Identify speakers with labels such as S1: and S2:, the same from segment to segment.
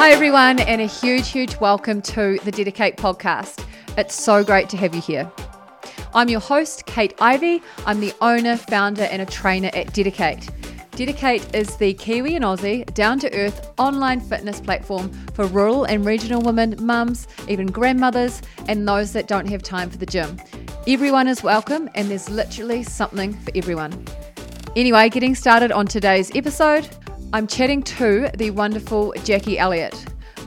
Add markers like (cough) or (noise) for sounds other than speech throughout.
S1: Hi, everyone, and a huge, huge welcome to the DediKate podcast. It's so great to have you here. I'm your host, Kate Ivey. I'm the owner, founder, and a trainer at DediKate. DediKate is the Kiwi and Aussie down to earth online fitness platform for rural and regional women, mums, even grandmothers, and those that don't have time for the gym. Everyone is welcome, and there's literally something for everyone. Anyway, getting started on today's episode, I'm chatting to the wonderful Jackie Elliott.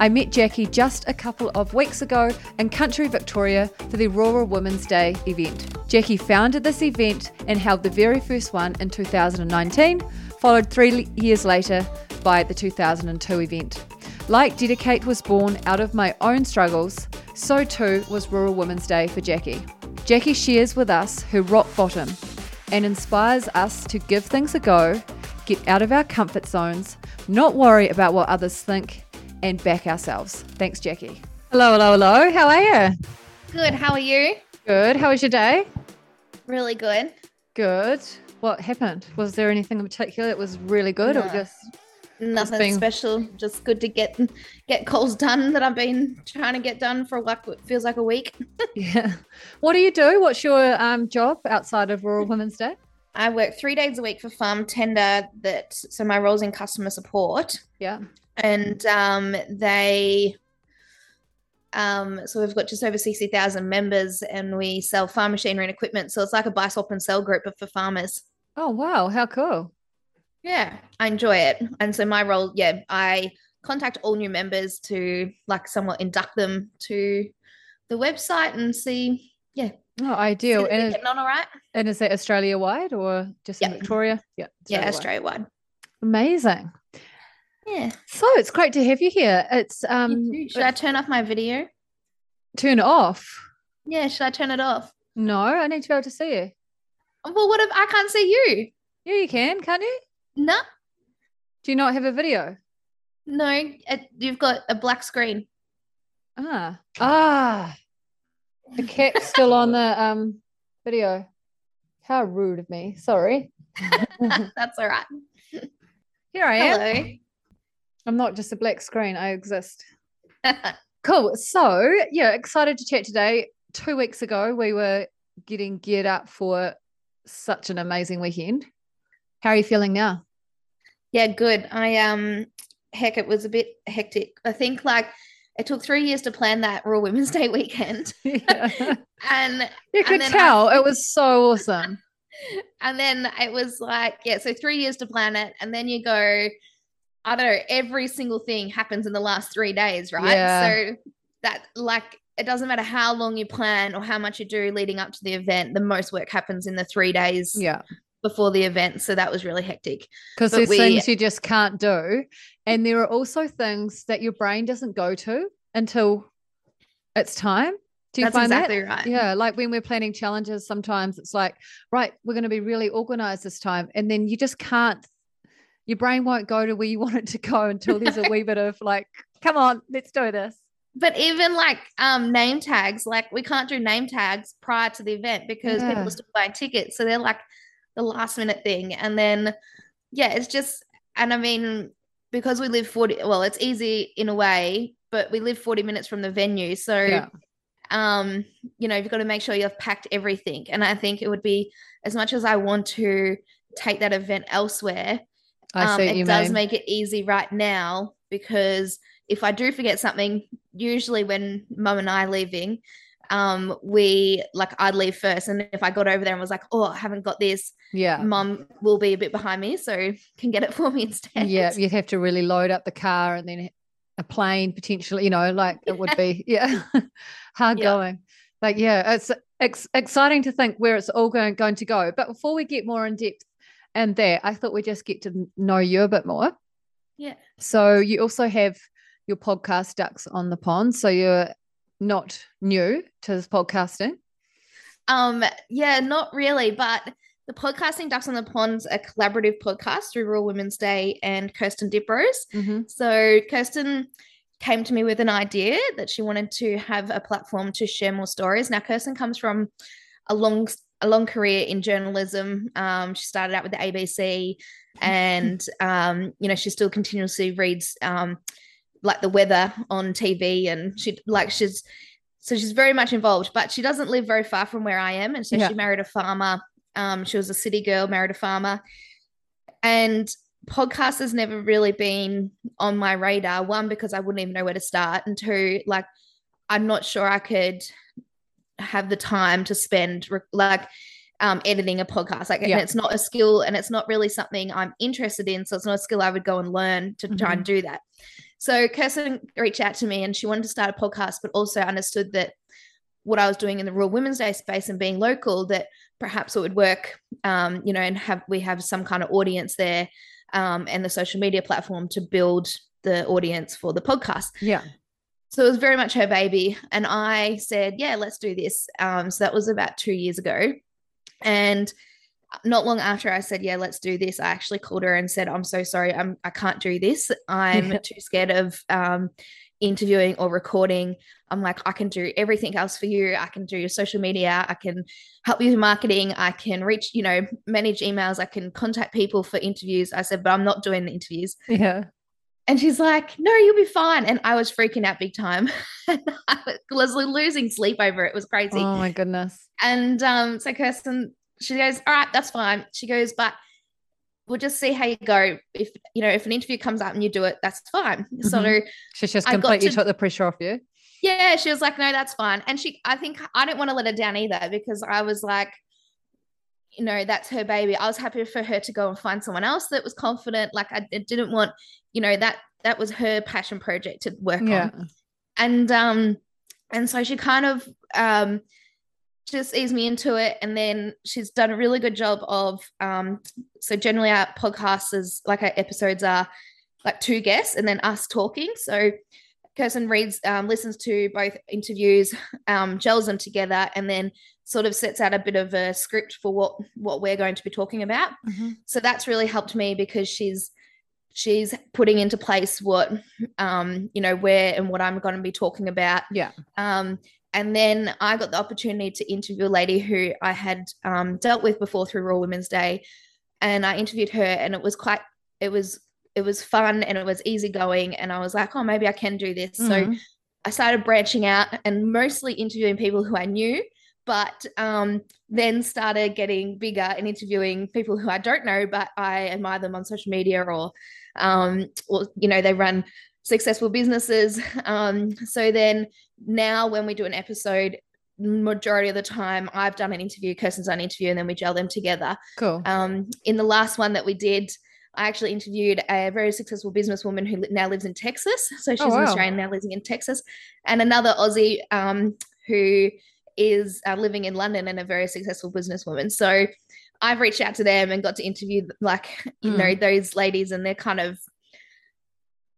S1: I met Jackie just a couple of weeks ago in country Victoria for the Rural Women's Day event. Jackie founded this event and held the very first one in 2019, followed three years later by the 2002 event. Like DediKate was born out of my own struggles, so too was Rural Women's Day for Jackie. Jackie shares with us her rock bottom and inspires us to give things a go, get out of our comfort zones, not worry about what others think, and back ourselves. Thanks, Jackie. Hello, hello, hello. How are you?
S2: Good. How are you?
S1: Good. How was your day?
S2: Really good.
S1: Good. What happened? Was there anything in particular that was really good, or just
S2: Nothing
S1: being-
S2: special. Just good to get get calls done that I've been trying to get done for like what feels like a week. (laughs)
S1: yeah? What do you do? What's your um, job outside of Rural Women's Day?
S2: I work three days a week for Farm Tender. That so my role's in customer support,
S1: Yeah.
S2: and um, they. Um, so we've got just over sixty thousand members, and we sell farm machinery and equipment. So it's like a buy, swap, and sell group, but for farmers.
S1: Oh wow, how cool.
S2: Yeah, I enjoy it. And so my role, yeah, I contact all new members to like somewhat induct them to the website and see, yeah,
S1: Oh, I
S2: do. they're
S1: And is,
S2: getting on all right.
S1: and is that Australia wide or just in Victoria? Yeah.
S2: Yeah,
S1: Australia-wide.
S2: Australia wide.
S1: Amazing.
S2: Yeah.
S1: So it's great to have you here. It's um
S2: should I turn off my video?
S1: turn it off.
S2: Yeah, should I turn it off?
S1: No, I need to be able to see you.
S2: Well, what if I can't see you?
S1: Yeah, you can, can't you?
S2: No,
S1: Do you not have a video?
S2: no, it, you've got a black screen.
S1: Ah. Ah. The cat's still on the um video. How rude of me. Sorry. (laughs)
S2: That's all right.
S1: Here I am. I'm not just a black screen, I exist. (laughs) Cool. So, yeah, excited to chat today. Two weeks ago, we were getting geared up for such an amazing weekend. How are you feeling now?
S2: Yeah, good. I um heck it was a bit hectic. I think like it took three years to plan that Rural Women's Day weekend. (laughs)
S1: Yeah.
S2: And
S1: You could
S2: I-
S1: tell it was so awesome. (laughs)
S2: and then it was like, yeah, so three years to plan it. And then you go, I don't know, every single thing happens in the last three days, right?
S1: Yeah.
S2: So that like it doesn't matter how long you plan or how much you do leading up to the event, the most work happens in the three days
S1: Yeah.
S2: Before the event. So that was really hectic.
S1: Because there's
S2: we-
S1: things you just can't do. And there are also things that your brain doesn't go to until it's time. Do you
S2: That's
S1: find
S2: exactly
S1: that?
S2: right.
S1: Yeah, like when we're planning challenges, sometimes it's like, right, we're going to be really organized this time. And then you just can't, your brain won't go to where you (laughs) want it to go until there's a wee bit of like, come on, let's do this.
S2: But even like um name tags, like we can't do name tags prior to the event because people are still buying tickets. So they're like the last minute thing. And then yeah, it's just and I mean, because we live 40 well, it's easy in a way, but we live 40 minutes from the venue. So
S1: Yeah.
S2: um, you know, you've got to make sure you've packed everything. And I think it would be as much as I want to take that event elsewhere,
S1: I
S2: um, it
S1: you
S2: does
S1: mean.
S2: make it easy right now because if I do forget something, usually when mum and I are leaving, um, we like I'd leave first, and if I got over there and was like, "Oh, I haven't got this,"
S1: yeah.
S2: mum will be a bit behind me, so can get it for me instead.
S1: Yeah. You'd have to really load up the car and then a plane potentially, you know, like it would be, yeah, (laughs) hard
S2: Yeah.
S1: going. Like, yeah, it's ex- exciting to think where it's all going, going to go. But before we get more in depth and that, I thought we'd just get to know you a bit more.
S2: Yeah.
S1: So you also have your podcast, Ducks on the Pond. So you're not new to this podcasting.
S2: Um, yeah, not really, but the podcasting Ducks on the Pond's a collaborative podcast through Rural Women's Day and Kirsten Diprose.
S1: Mm-hmm.
S2: So Kirsten came to me with an idea that she wanted to have a platform to share more stories. Now, Kirsten comes from a long a long career in journalism. Um, she started out with the ABC, (laughs) and um, you know she still continuously reads um, like the weather on TV, and she like she's so she's very much involved, but she doesn't live very far from where I am, and so
S1: Yeah.
S2: she married a farmer. Um, she was a city girl, married a farmer, and podcast has never really been on my radar. One because I wouldn't even know where to start, and two, like I'm not sure I could have the time to spend like um, editing a podcast. Like,
S1: Yeah.
S2: and it's not a skill, and it's not really something I'm interested in. So it's not a skill I would go and learn to try and do that. So Kirsten reached out to me, and she wanted to start a podcast, but also understood that what I was doing in the Rural Women's Day space and being local, that perhaps it would work, um, you know, and have we have some kind of audience there, um, and the social media platform to build the audience for the podcast.
S1: Yeah.
S2: So it was very much her baby. And I said, yeah, let's do this. Um, so that was about two years ago. And not long after I said, yeah, let's do this, I actually called her and said, I'm so sorry. I'm, I can't do this. I'm (laughs) too scared of um, interviewing or recording. I'm like, I can do everything else for you. I can do your social media. I can help you with marketing. I can reach, you know, manage emails. I can contact people for interviews. I said, but I'm not doing the interviews.
S1: Yeah.
S2: And she's like, no, you'll be fine. And I was freaking out big time. (laughs) I was losing sleep over it. It was crazy.
S1: Oh my goodness.
S2: And um, so Kirsten, she goes, all right, that's fine. She goes, but we'll just see how you go. If, you know, if an interview comes up and you do it, that's fine. So
S1: she just completely
S2: to-
S1: took the pressure off you.
S2: yeah, she was like, no, that's fine. And she, I think I didn't want to let her down either because I was like, you know, that's her baby. I was happy for her to go and find someone else that was confident. Like I didn't want, you know, that that was her passion project to work
S1: Yeah.
S2: on. And um, and so she kind of um just eased me into it. And then she's done a really good job of um, so generally our podcasts is like our episodes are like two guests and then us talking. So Kirsten reads, um, listens to both interviews, um, gels them together, and then sort of sets out a bit of a script for what what we're going to be talking about.
S1: Mhm.
S2: So that's really helped me because she's she's putting into place what um, you know where and what I'm going to be talking about.
S1: Yeah.
S2: Um, and then I got the opportunity to interview a lady who I had um, dealt with before through Rural Women's Day, and I interviewed her, and it was quite it was it was fun and it was easygoing, and I was like, oh, maybe I can do this. So
S1: Mhm.
S2: I started branching out and mostly interviewing people who I knew, but um, then started getting bigger and interviewing people who I don't know, but I admire them on social media or, um, or you know, they run successful businesses. (laughs) Um, so then now when we do an episode, majority of the time I've done an interview, Kirsten's done an interview, and then we gel them together.
S1: Cool.
S2: Um, in the last one that we did, I actually interviewed a very successful businesswoman who now lives in Texas. (laughs) So she's
S1: Oh, wow.
S2: an Australian now living in Texas, and another Aussie um, who is uh, living in London and a very successful businesswoman. So I've reached out to them and got to interview like (laughs) you
S1: Mm.
S2: know those ladies, and they're kind of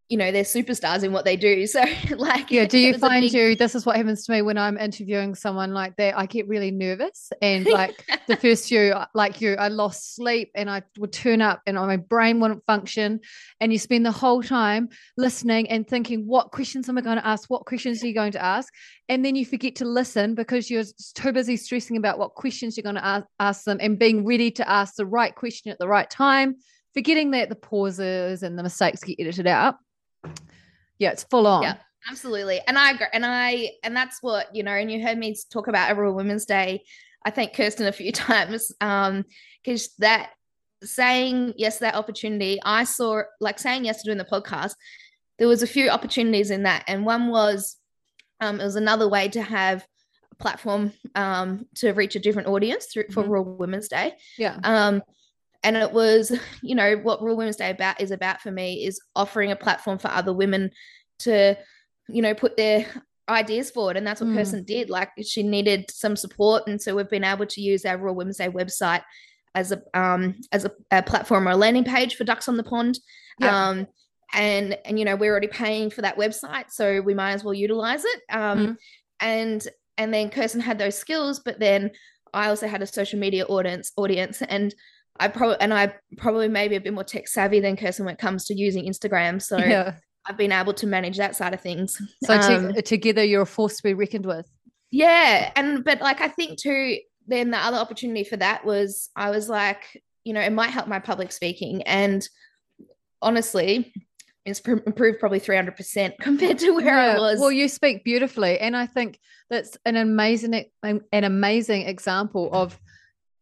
S2: you know they're superstars in what they do. So (laughs) like
S1: Yeah. Do you find
S2: big-
S1: you, this is what happens to me when I'm interviewing someone like that? I get really nervous and (laughs) like the first few, like you, I lost sleep and I would turn up and my brain wouldn't function. And you spend the whole time listening and thinking, what questions am I going to ask? What questions are you going to ask? And then you forget to listen because you're too busy stressing about what questions you're going to ask, ask them and being ready to ask the right question at the right time, forgetting that the pauses and the mistakes get edited out. Yeah, it's full on.
S2: Yeah. Absolutely. And I agree. And I, and that's what, you know, and you heard me talk about Rural Women's Day. I thank Kirsten a few (laughs) times. Um, because that saying yes to that opportunity, I saw like saying yes to doing the podcast, there was a few opportunities in that. And one was um it was another way to have a platform um to reach a different audience through for
S1: Mhm.
S2: Rural Women's Day.
S1: Yeah.
S2: Um, and it was, you know, what Rural Women's Day about is about for me is offering a platform for other women to, you know, put their ideas forward. And that's what
S1: Mm.
S2: Kirsten did. Like she needed some support. And so we've been able to use our Rural Women's Day website as a um as a, a platform or a landing page for Ducks on the Pond.
S1: Yeah.
S2: Um and and you know, we're already paying for that website, so we might as well utilize it. Um
S1: Mhm.
S2: and and then Kirsten had those skills, but then I also had a social media audience audience and I probably and I probably maybe a bit more tech savvy than Kirsten when it comes to using Instagram. So
S1: yeah.
S2: I've been able to manage that side of things.
S1: So to,
S2: Um,
S1: together, you're a force to be reckoned with.
S2: yeah. And but like I think too, then the other opportunity for that was I was like, you know, it might help my public speaking. And honestly, it's improved probably 300% (laughs) compared to where yeah. I was.
S1: Well, you speak beautifully. And I think that's an amazing, an amazing example of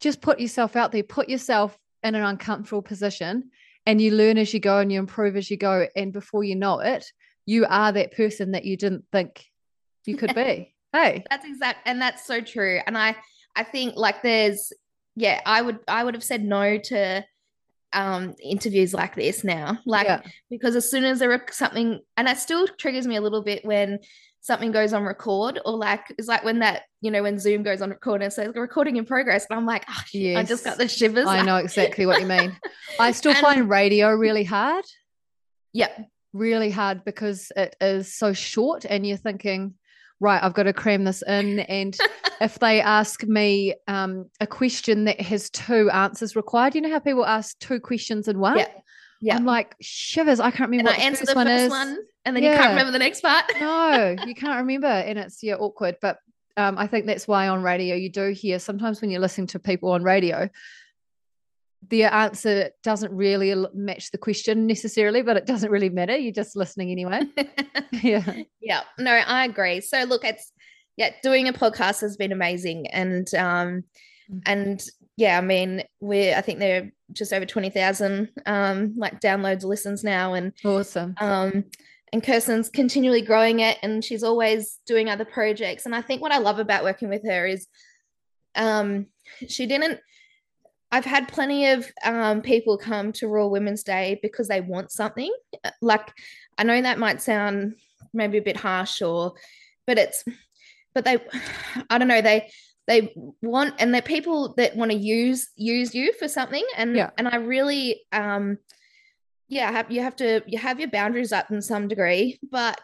S1: just put yourself out there, put yourself in an uncomfortable position and you learn as you go and you improve as you go. And before you know it, you are that person that you didn't think you could be. (laughs) Hey.
S2: That's exact and that's so true. And I I think like there's yeah, I would I would have said no to um interviews like this now. Like yeah. because as soon as there are something and that still triggers me a little bit when something goes on record or like it's like when that you know when zoom goes on record and says recording in progress and i'm like oh, yes. i just got the shivers
S1: i know exactly what you mean (laughs) i still and, find radio really hard
S2: yeah
S1: really hard because it is so short and you're thinking right, I've got to cram this in. And (laughs) if they ask me um, a question that has two answers required, you know how people ask two questions in one?
S2: Yeah. Yeah.
S1: I'm like, shivers, I can't remember
S2: and what I answer the one first is. one and then yeah. you can't remember the next part.
S1: no, (laughs) you can't remember. And it's yeah, awkward. But um, I think that's why on radio you do hear sometimes when you're listening to people on radio, the answer doesn't really match the question necessarily, but it doesn't really matter. You're just listening anyway. (laughs) (laughs) yeah.
S2: Yeah. No, I agree. So look, it's yeah, doing a podcast has been amazing. And um mm. and yeah, I mean, we're I think they're just over twenty thousand um like downloads listens now and
S1: awesome.
S2: Um and Kirsten's continually growing it and she's always doing other projects. And I think what I love about working with her is um she didn't I've had plenty of um, people come to Rural Women's Day because they want something. Like, I know that might sound maybe a bit harsh, or, but it's, but they, (sighs) I don't know, they, they want, and they're people that want to use use you for something, and yeah. and I really, um, yeah, have you have to you have your boundaries up in some degree, but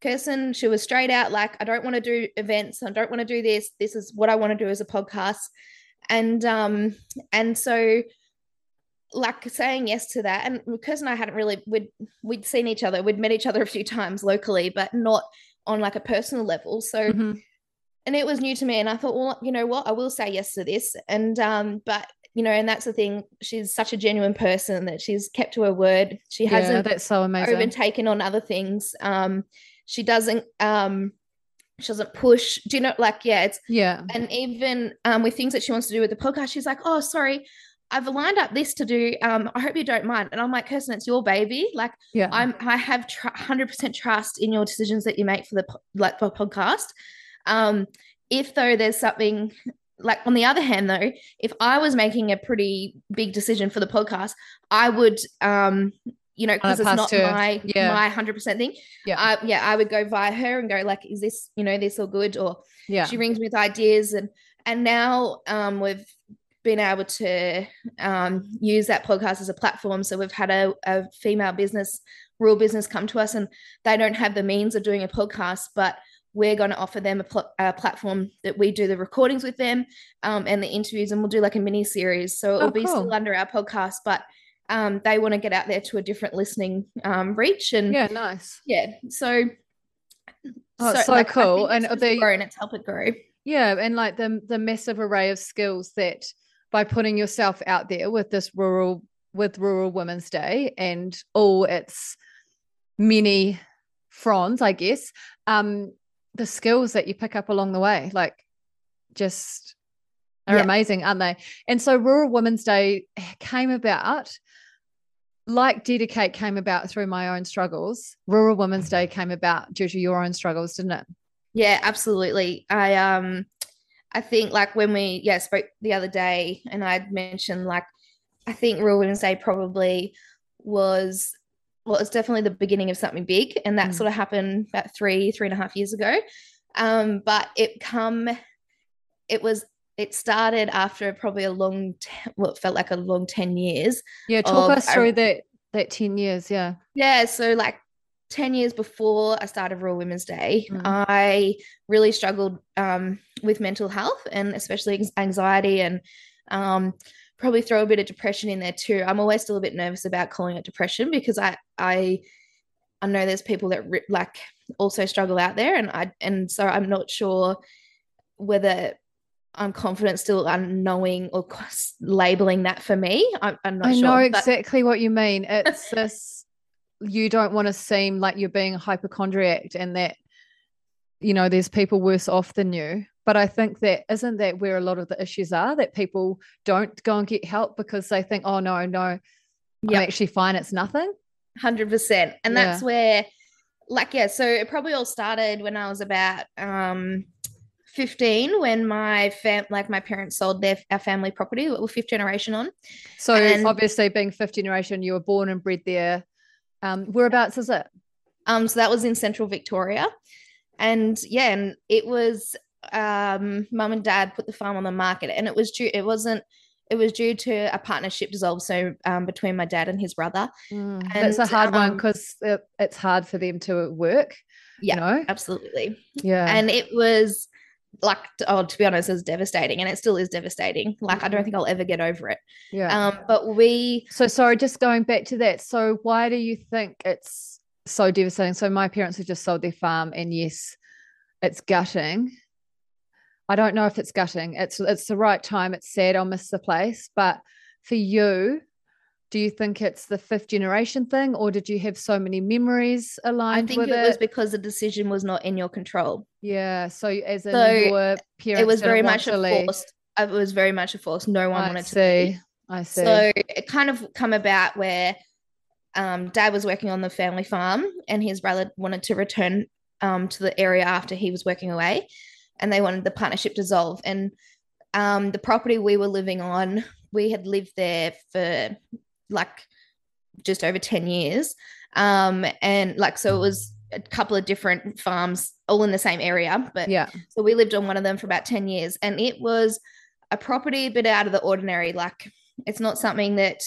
S2: Kirsten, she was straight out like, I don't want to do events, I don't want to do this. This is what I want to do as a podcast and um and so like saying yes to that and because and I hadn't really we'd we'd seen each other we'd met each other a few times locally but not on like a personal level so mm-hmm. And it was new to me and I thought well you know what I will say yes to this and um but you know and that's the thing she's such a genuine person that she's kept to her word she hasn't
S1: yeah, that's so amazing
S2: overtaken on other things um she doesn't um she doesn't push do you know like yeah it's
S1: yeah
S2: and even um with things that she wants to do with the podcast she's like oh sorry I've lined up this to do. Um, I hope you don't mind. And I'm like, Kirsten, it's your baby. Like,
S1: yeah,
S2: I'm. I have hundred percent trust in your decisions that you make for the like for podcast. Um, if though there's something like on the other hand though, if I was making a pretty big decision for the podcast, I would um you know, because it's not my yeah. my hundred percent thing.
S1: Yeah,
S2: I, yeah, I would go via her and go like, is this you know this all good? Or
S1: yeah,
S2: she rings me with ideas and and now um we've been able to um use that podcast as a platform. So we've had a, a female business, real business, come to us and they don't have the means of doing a podcast, but we're going to offer them a, pl- a, platform that we do the recordings with them um, and the interviews, and we'll do like a mini series. So it'll oh, be still under our podcast, but um, they want to get out there to a different listening um, reach. And
S1: yeah, nice.
S2: Yeah. So,
S1: oh, so, so like, cool. And
S2: they grow and it's helped it grow.
S1: Yeah. And like the, the massive array of skills that by putting yourself out there with this rural, with Rural Women's Day and all its many fronds, I guess, um, the skills that you pick up along the way, like just are yeah. amazing, aren't they? And so Rural Women's Day came about like DediKate came about through my own struggles, Rural Women's Day came about due to your own struggles, didn't it?
S2: Yeah, absolutely. I um I think like when we yeah spoke the other day and I'd mentioned like I think Rural Women's Day probably was well, it's definitely the beginning of something big, and that mm. sort of happened about three, three and a half years ago. Um, but it come, it was it started after probably a long, what well, felt like a long 10 years.
S1: Yeah. Talk of, us through that, that 10 years. Yeah.
S2: Yeah. So like 10 years before I started Rural Women's Day, mm. I really struggled um, with mental health and especially anxiety and um, probably throw a bit of depression in there too. I'm always still a bit nervous about calling it depression because I, I, I know there's people that rip, like also struggle out there and I, and so I'm not sure whether I'm confident still unknowing or (laughs) labeling that for me. I'm, I'm not
S1: I
S2: sure,
S1: know exactly what you mean. (laughs) It's this you don't want to seem like you're being a hypochondriac and that you know there's people worse off than you but i think that isn't that where a lot of the issues are that people don't go and get help because they think oh no no yep. i'm actually fine it's nothing.
S2: 100% and that's yeah. where like yeah so it probably all started when i was about um 15 when my fam like my parents sold their our family property that we're fifth generation on.
S1: So and, obviously being fifth generation you were born and bred there. Um whereabouts is it?
S2: Um so that was in central victoria. And yeah and it was um mum and dad put the farm on the market and it was due it wasn't it was due to a partnership dissolve so um, between my dad and his brother.
S1: Mm, and it's a hard um, one because it, it's hard for them to work
S2: yeah
S1: you know?
S2: absolutely.
S1: Yeah.
S2: And it was like oh to be honest it was devastating and it still is devastating. Like i don't mm-hmm. think i'll ever get over it.
S1: Yeah.
S2: Um but we
S1: so sorry just going back to that. So why do you think it's so devastating? So my parents have just sold their farm and yes it's gutting i don't know if it's gutting it's it's the right time it's sad i'll miss the place but for you do you think it's the fifth generation thing or did you have so many memories aligned
S2: I think
S1: it,
S2: it, was because the decision was not in your control.
S1: Yeah. So as in so your parents
S2: it was very much a forced it was very much a force. No one
S1: I
S2: wanted
S1: see.
S2: to leave.
S1: I see.
S2: So it kind of come about where um, dad was working on the family farm and his brother wanted to return um, to the area after he was working away and they wanted the partnership dissolve and um, the property we were living on we had lived there for like just over 10 years. Um, and like, so it was a couple of different farms all in the same area. But
S1: yeah,
S2: so we lived on one of them for about 10 years and it was a property a bit out of the ordinary. Like, it's not something that,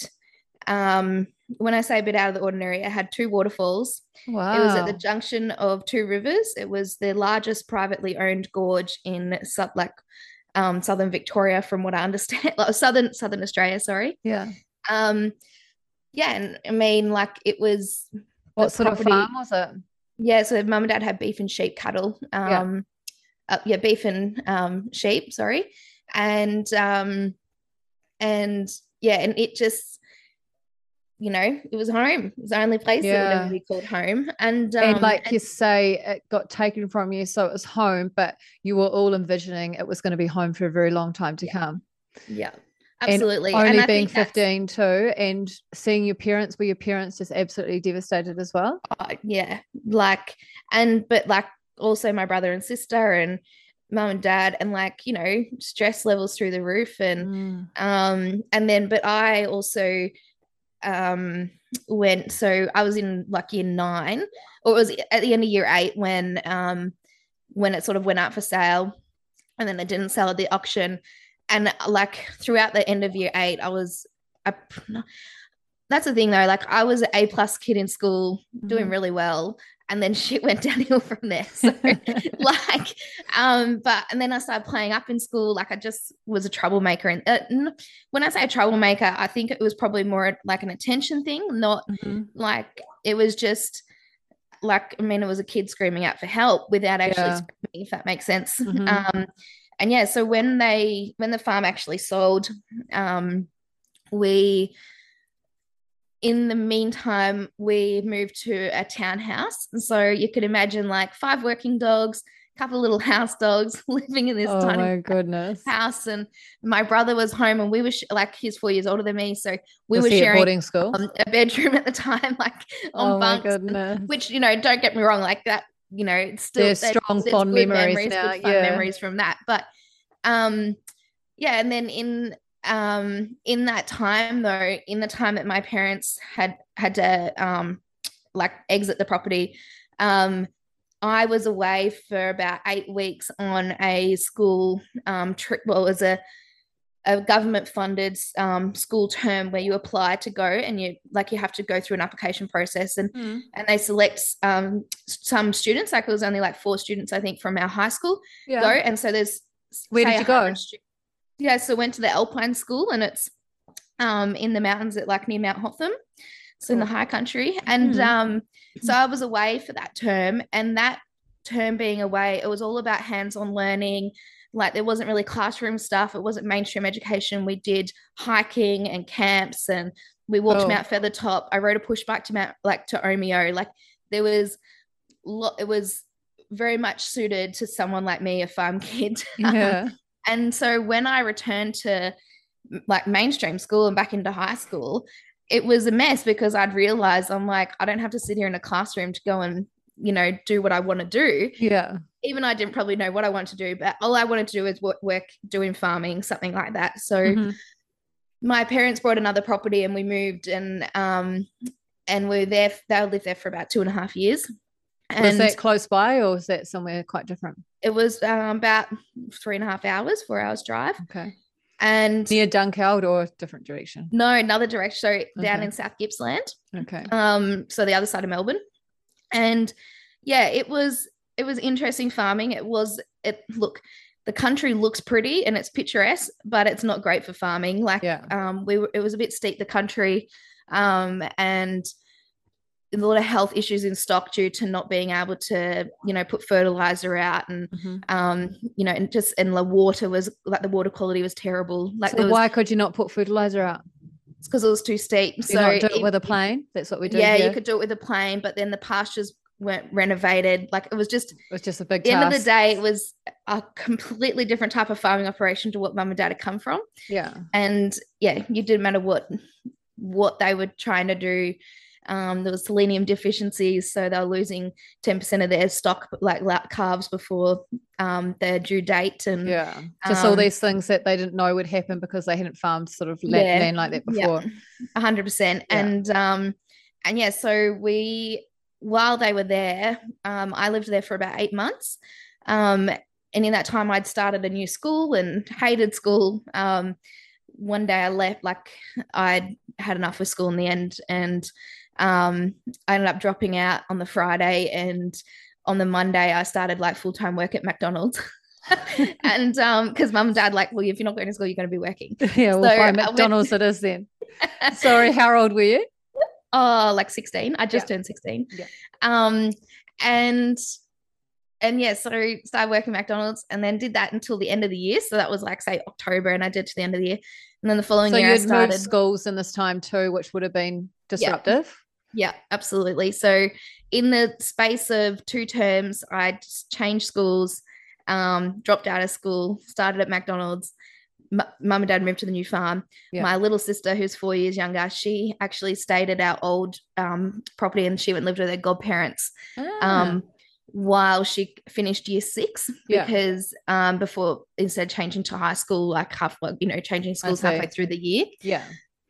S2: um, when I say a bit out of the ordinary, it had two waterfalls.
S1: Wow.
S2: It was at the junction of two rivers. It was the largest privately owned gorge in sub like um, southern Victoria, from what I understand, like (laughs) southern southern Australia. Sorry.
S1: Yeah.
S2: Um, yeah, and I mean, like it was.
S1: What sort property. of farm was it?
S2: Yeah, so mum and dad had beef and sheep cattle. Um, yeah, uh, yeah beef and um, sheep. Sorry, and um, and yeah, and it just you know, it was home. It was the only place yeah. that would ever be called home. And um,
S1: and like and- you say, it got taken from you, so it was home, but you were all envisioning it was going to be home for a very long time to
S2: yeah.
S1: come.
S2: Yeah. Absolutely.
S1: And only and being 15 too, and seeing your parents, were your parents just absolutely devastated as well?
S2: Uh, yeah. Like, and, but like also my brother and sister and mom and dad, and like, you know, stress levels through the roof. And, mm. um, and then, but I also, um, went, so I was in like year nine, or it was at the end of year eight when, um, when it sort of went out for sale and then it didn't sell at the auction and like throughout the end of year eight, I was I that's the thing though. Like I was an A plus kid in school, doing mm-hmm. really well, and then shit went (laughs) downhill from there. (laughs) So like, um, but and then I started playing up in school. Like I just was a troublemaker, and uh, when I say a troublemaker, I think it was probably more like an attention thing, not mm-hmm. like it was just like I mean, it was a kid screaming out for help without actually yeah. screaming, if that makes sense. Mm-hmm. Um, and yeah, so when they when the farm actually sold, um, we in the meantime we moved to a townhouse. So you could imagine like five working dogs, a couple of little (laughs) house dogs (laughs) living in this
S1: oh
S2: tiny
S1: my goodness
S2: house. And my brother was home, and we were sh- like he's four years older than me, so we
S1: was
S2: were sharing
S1: boarding school
S2: um, a bedroom at the time, (laughs) like on
S1: oh
S2: bunks.
S1: And,
S2: which you know, don't get me wrong, like that you know, it's still
S1: there's strong fond memories, memories now.
S2: yeah. memories from that. But um yeah, and then in um in that time though, in the time that my parents had had to um like exit the property, um I was away for about eight weeks on a school um trip. Well, it was a a government funded um, school term where you apply to go and you like you have to go through an application process and
S1: mm.
S2: and they select um, some students like it was only like four students i think from our high school
S1: yeah.
S2: go and so there's
S1: where did you go stu-
S2: yeah so went to the alpine school and it's um, in the mountains at like near mount hotham so in the high country and mm. um, so i was away for that term and that term being away it was all about hands-on learning like there wasn't really classroom stuff. It wasn't mainstream education. We did hiking and camps and we walked
S1: Oh.
S2: Mount Feathertop. I rode a push bike to Mount like to Omeo. Like there was lo- it was very much suited to someone like me, a farm kid. (laughs)
S1: Yeah.
S2: And so when I returned to like mainstream school and back into high school, it was a mess because I'd realized I'm like, I don't have to sit here in a classroom to go and, you know, do what I want to do.
S1: Yeah.
S2: Even I didn't probably know what I wanted to do, but all I wanted to do is work, work doing farming, something like that. So
S1: Mhm.
S2: my parents bought another property and we moved and um and we are there they lived there for about two and a half years.
S1: Was that close by or was that somewhere quite different?
S2: it was um, about three and a half hours, four hours drive.
S1: Okay.
S2: And
S1: Near Dunkeld or different direction?
S2: no, another direction. So down in South Gippsland.
S1: Okay.
S2: Um, so the other side of Melbourne. And yeah, it was it was interesting farming. It was it look, the country looks pretty and it's picturesque, but it's not great for farming. Like
S1: Yeah.
S2: um we were it was a bit steep the country um and a lot of health issues in stock due to not being able to you know put fertilizer out and
S1: Mhm.
S2: um you know and just and the water was like the water quality was terrible like
S1: so
S2: was
S1: why could you not put fertilizer out?
S2: It's because it was too steep so
S1: do it
S2: if-
S1: with a plane? That's what we do.
S2: yeah
S1: here.
S2: you could do it with a plane but then the pastures weren't renovated like it was just
S1: It was just a big
S2: the end of the day it was a completely different type of farming operation to what mum and dad had come from
S1: Yeah.
S2: and yeah you didn't matter what what they were trying to do um, there was selenium deficiencies so they were losing 10% of their stock like calves before um, their due date and
S1: Yeah. Just all
S2: Um,
S1: these things that they didn't know would happen because they hadn't farmed sort of
S2: Yeah.
S1: land like that before.
S2: A hundred percent.
S1: Yeah.
S2: And um, and yeah, so we while they were there, um, I lived there for about eight months. Um, and in that time I'd started a new school and hated school. Um, one day I left, like I'd had enough with school in the end, and um, I ended up dropping out on the Friday and on the Monday I started like full-time work at McDonald's. (laughs) and um because mum and dad like well if you're not going to school you're going to be working (laughs)
S1: yeah. Well,
S2: So,
S1: by
S2: I went-
S1: McDonald's it is then. (laughs) Sorry, how old were you?
S2: oh like 16 i just turned 16
S1: Yeah.
S2: um and and yeah so started working at mcdonald's and then did that until the end of the year so that was like say october and i did to the end of the year and then the following
S1: So
S2: year i started
S1: schools in this time too, which would have been disruptive.
S2: Yeah absolutely so in the space of two terms i changed schools um dropped out of school started at mcdonald's M- mum and dad moved to the new farm
S1: Yeah.
S2: my little sister who's four years younger she actually stayed at our old um, property and she went and lived with her godparents
S1: Ah,
S2: um, while she finished year six
S1: Yeah.
S2: because um, before instead of changing to high school like half you know changing schools halfway through the year
S1: yeah.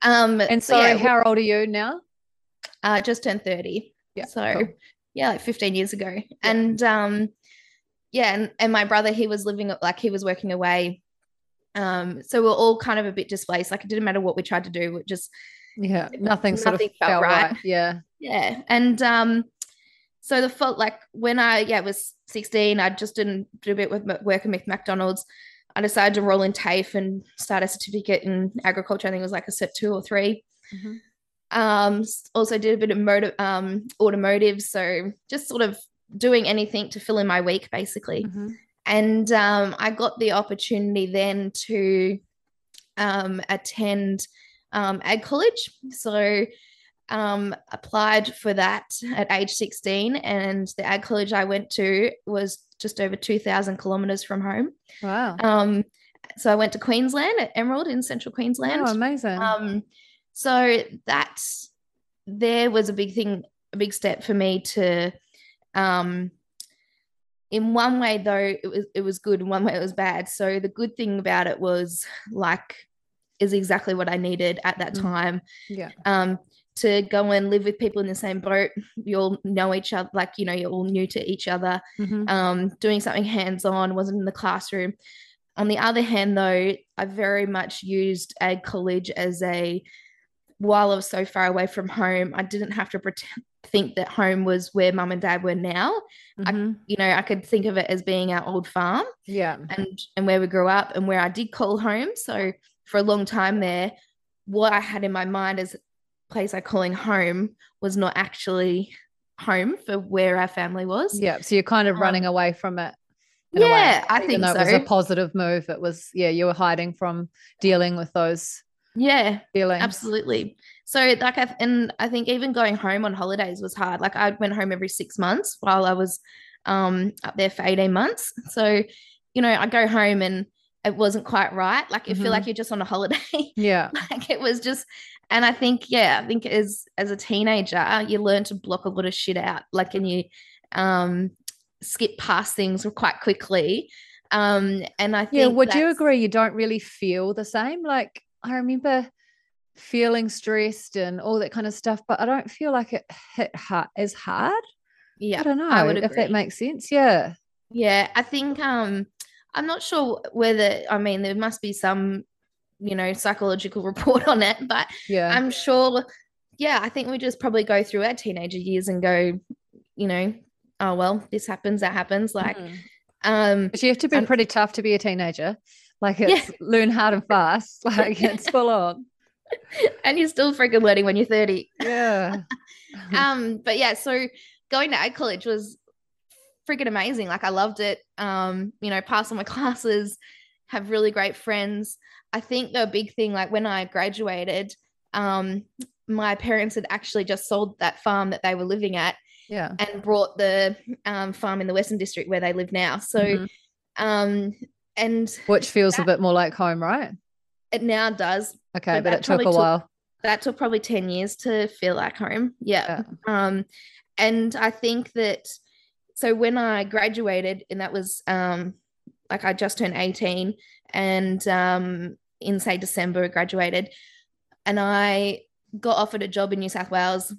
S2: um
S1: And
S2: so
S1: sorry,
S2: yeah,
S1: how old are you now?
S2: Uh, just turned 30
S1: Yeah,
S2: so
S1: cool.
S2: yeah like 15 years ago and um yeah and, and my brother he was living like he was working away um so we're all kind of a bit displaced like it didn't matter what we tried to do it just
S1: Yeah. Nothing sort
S2: Nothing
S1: of
S2: felt
S1: felt
S2: right.
S1: right. Yeah.
S2: yeah and um so the fault like when i yeah was 16 i just didn't do a bit with working with mcdonald's i decided to roll in tafe and start a certificate in agriculture i think it was like a set two or three
S1: Mhm.
S2: Um also did a bit of motive um automotive so just sort of doing anything to fill in my week basically
S1: Mhm.
S2: and um, I got the opportunity then to um, attend um, ag college. So um, applied for that at age 16, and the ag college I went to was just over 2,000 kilometers from home.
S1: Wow.
S2: Um, so I went to Queensland at Emerald in central Queensland.
S1: Oh, amazing.
S2: Um, so that there was a big thing, a big step for me to, um, in one way though it was it was good, in one way it was bad. So the good thing about it was like is exactly what I needed at that
S1: Mm.
S2: time.
S1: yeah.
S2: Um, to go and live with people in the same boat, you all know each other, like you know, you're all new to each other
S1: Mhm.
S2: um, doing something hands on, wasn't in the classroom. On the other hand, though, I very much used Ag College as a while I was so far away from home, I didn't have to pretend, think that home was where mum and dad were now. I-
S1: Mhm.
S2: You know, I could think of it as being our old farm
S1: Yeah.
S2: and and where we grew up and where I did call home. So for a long time there, what I had in my mind as a place I calling home was not actually home for where our family was.
S1: Yeah. So you're kind of running
S2: Um,
S1: away from it.
S2: yeah, I think so.
S1: it was a positive move, it was yeah, you were hiding from dealing with those
S2: yeah,
S1: feelings.
S2: absolutely. So like, I, and I think even going home on holidays was hard. Like I went home every six months while I was um up there for 18 months. (laughs) So, you know, I go home and it wasn't quite right. Like you
S1: Mhm.
S2: feel like you're just on a holiday. (laughs)
S1: Yeah.
S2: like it was just and i think yeah i think as as a teenager you learn to block a lot of shit out like and you um skip past things quite quickly um and i think
S1: Yeah. Would you agree you don't really feel the same? Like I remember feeling stressed and all that kind of stuff, but I don't feel like it hit hard as hard.
S2: yeah
S1: I don't know
S2: I would
S1: if that makes sense. Yeah.
S2: yeah i think um i'm not sure whether i mean there must be some you know psychological (laughs) report on it but
S1: Yeah.
S2: i'm sure yeah i think we just probably go through our teenager years and go you know oh well this happens that happens like
S1: Mhm.
S2: um
S1: But you have to be pretty tough to be a teenager. Like
S2: Yeah.
S1: it's learn hard and fast. (laughs) Like it's (laughs) full on.
S2: and you're still freaking learning when you're 30
S1: Yeah. (laughs)
S2: um but yeah so going to ag college was freaking amazing like i loved it um you know pass all my classes have really great friends i think the big thing like when i graduated um my parents had actually just sold that farm that they were living at
S1: yeah.
S2: and brought the um, farm in the western district where they live now so
S1: Mhm.
S2: um and
S1: Which feels a bit more like home, right?
S2: it now does.
S1: Okay,
S2: But
S1: but,
S2: that
S1: it took a
S2: took-
S1: while.
S2: that took probably 10 years to feel like home. Yeah. Um and i think that so when i graduated and that was um like i just turned 18 and um in say december I graduated and i got offered a job in new south wales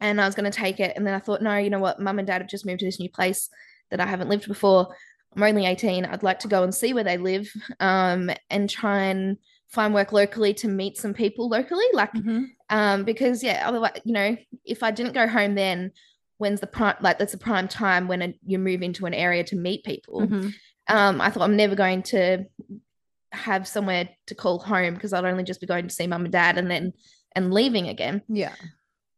S2: and i was going to take it and then i thought no you know what? Mum and dad have just moved to this new place that i haven't lived before i'm only 18 i'd like to go and see where they live um and try and find work locally to meet some people locally like
S1: Mhm.
S2: um because yeah otherwise you know if i didn't go home then when's the prime like that's the prime time when a, you move into an area to meet people
S1: Mhm.
S2: um i thought i'm never going to have somewhere to call home because i'd only just be going to see mum and dad and then and leaving again
S1: Yeah.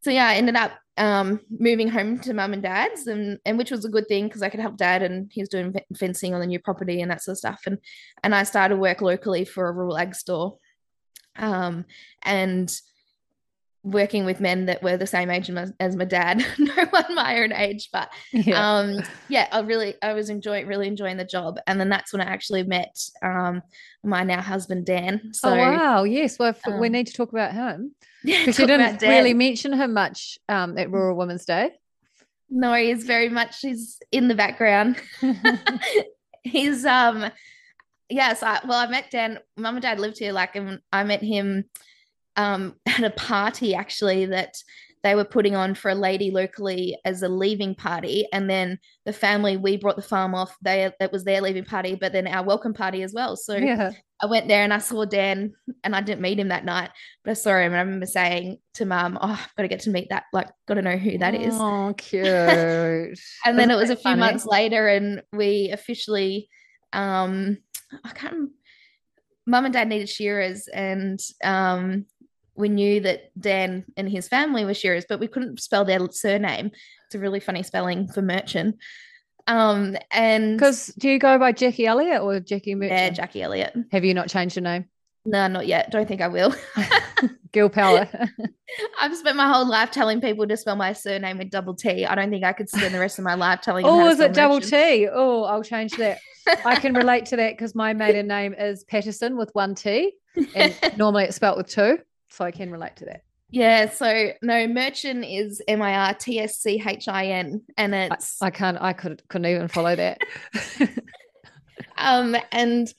S2: So yeah i ended up um moving home to mum and dad's and and which was a good thing because i could help dad and he was doing fe- fencing on the new property and that sort of stuff. And and i started work locally for a rural ag store. Um and working with men that were the same age as my, dad (laughs) no one my own age but
S1: Yeah.
S2: um yeah i really i was enjoying really enjoying the job and then that's when i actually met um my now husband dan so
S1: oh wow. Yes. Well, if we
S2: um,
S1: need to talk about him (laughs)
S2: yeah,
S1: because you didn't really mention him much um, at Rural Women's Day.
S2: no he's very much he's in the background (laughs) he's um yes I, well i met dan mum and dad lived here like and i met him um (laughs) at a party actually that they were putting on for a lady locally as a leaving party and then the family we brought the farm off they that was their leaving party but then our welcome party as well so
S1: yeah.
S2: I went there and I saw Dan and I didn't meet him that night, but I saw him and I remember saying to mum, Oh, I've got to get to meet that, like, got to know who that is.
S1: Oh, (laughs) cute.
S2: and then it was a few
S1: funny?
S2: months later and we officially, um, I can't, mum and dad needed shearers and, um, we knew that Dan and his family were shearers, but we couldn't spell their surname. It's a really funny spelling for Mirtschin. Um, and
S1: Because do you go by Jackie Elliott or Jackie Mirtschin?
S2: yeah, Jackie Elliott.
S1: Have you not changed your name?
S2: No, not yet. Don't think I will. (laughs)
S1: Gil Power. (laughs)
S2: I've spent my whole life telling people to spell my surname with double T. I don't think I could spend the rest of my life (laughs) telling
S1: oh, is it double
S2: Mirtschin.
S1: T? Oh, I'll change that. I can relate to that because my maiden name is Paterson with one T, and normally it's spelt with two, so I can relate to that.
S2: yeah. So no, Mirtschin is M I R T S C H I N, and it's
S1: I can't. I could couldn't even follow that. (laughs) (laughs)
S2: um and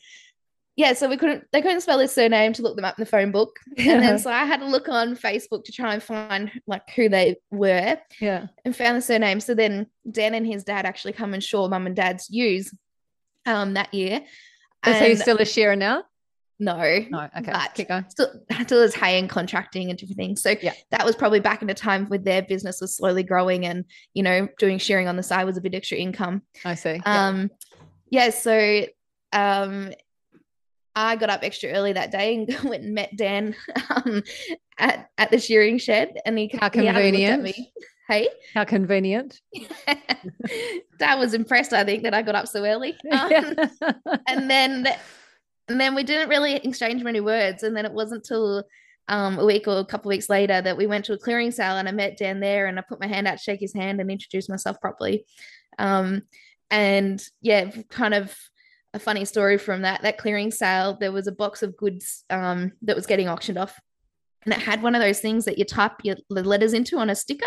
S2: yeah. So we couldn't. They couldn't spell his surname to look them up in the phone book, and then so I had to look on Facebook to try and find like who they were,
S1: yeah.
S2: and found the surname. So then Dan and his dad actually come and saw mum and dad's ewes um that year.
S1: Is he
S2: And-
S1: still a shearer now?
S2: No,
S1: No. Okay.
S2: But-
S1: Keep going.
S2: still (laughs) still as hay and contracting and different things. So
S1: Yeah.
S2: that was probably back in a time with their business was slowly growing and you know doing shearing on the side was a bit extra income.
S1: I see. Yeah.
S2: Um yeah, so um I got up extra early that day and (laughs) went and met Dan (laughs) um, at, at the shearing shed and he,
S1: How
S2: he had a look at
S1: convenient.
S2: me. Hey,
S1: How convenient.
S2: dad was impressed, I think, that I got up so early. Um,
S1: Yeah.
S2: and then and then we didn't really exchange many words. And then it wasn't till um, a week or a couple of weeks later that we went to a clearing sale and I met Dan there and I put my hand out to shake his hand and introduce myself properly. Um, and yeah, kind of a funny story from that that clearing sale. There was a box of goods um, that was getting auctioned off, and it had one of those things that you type your letters into on a sticker.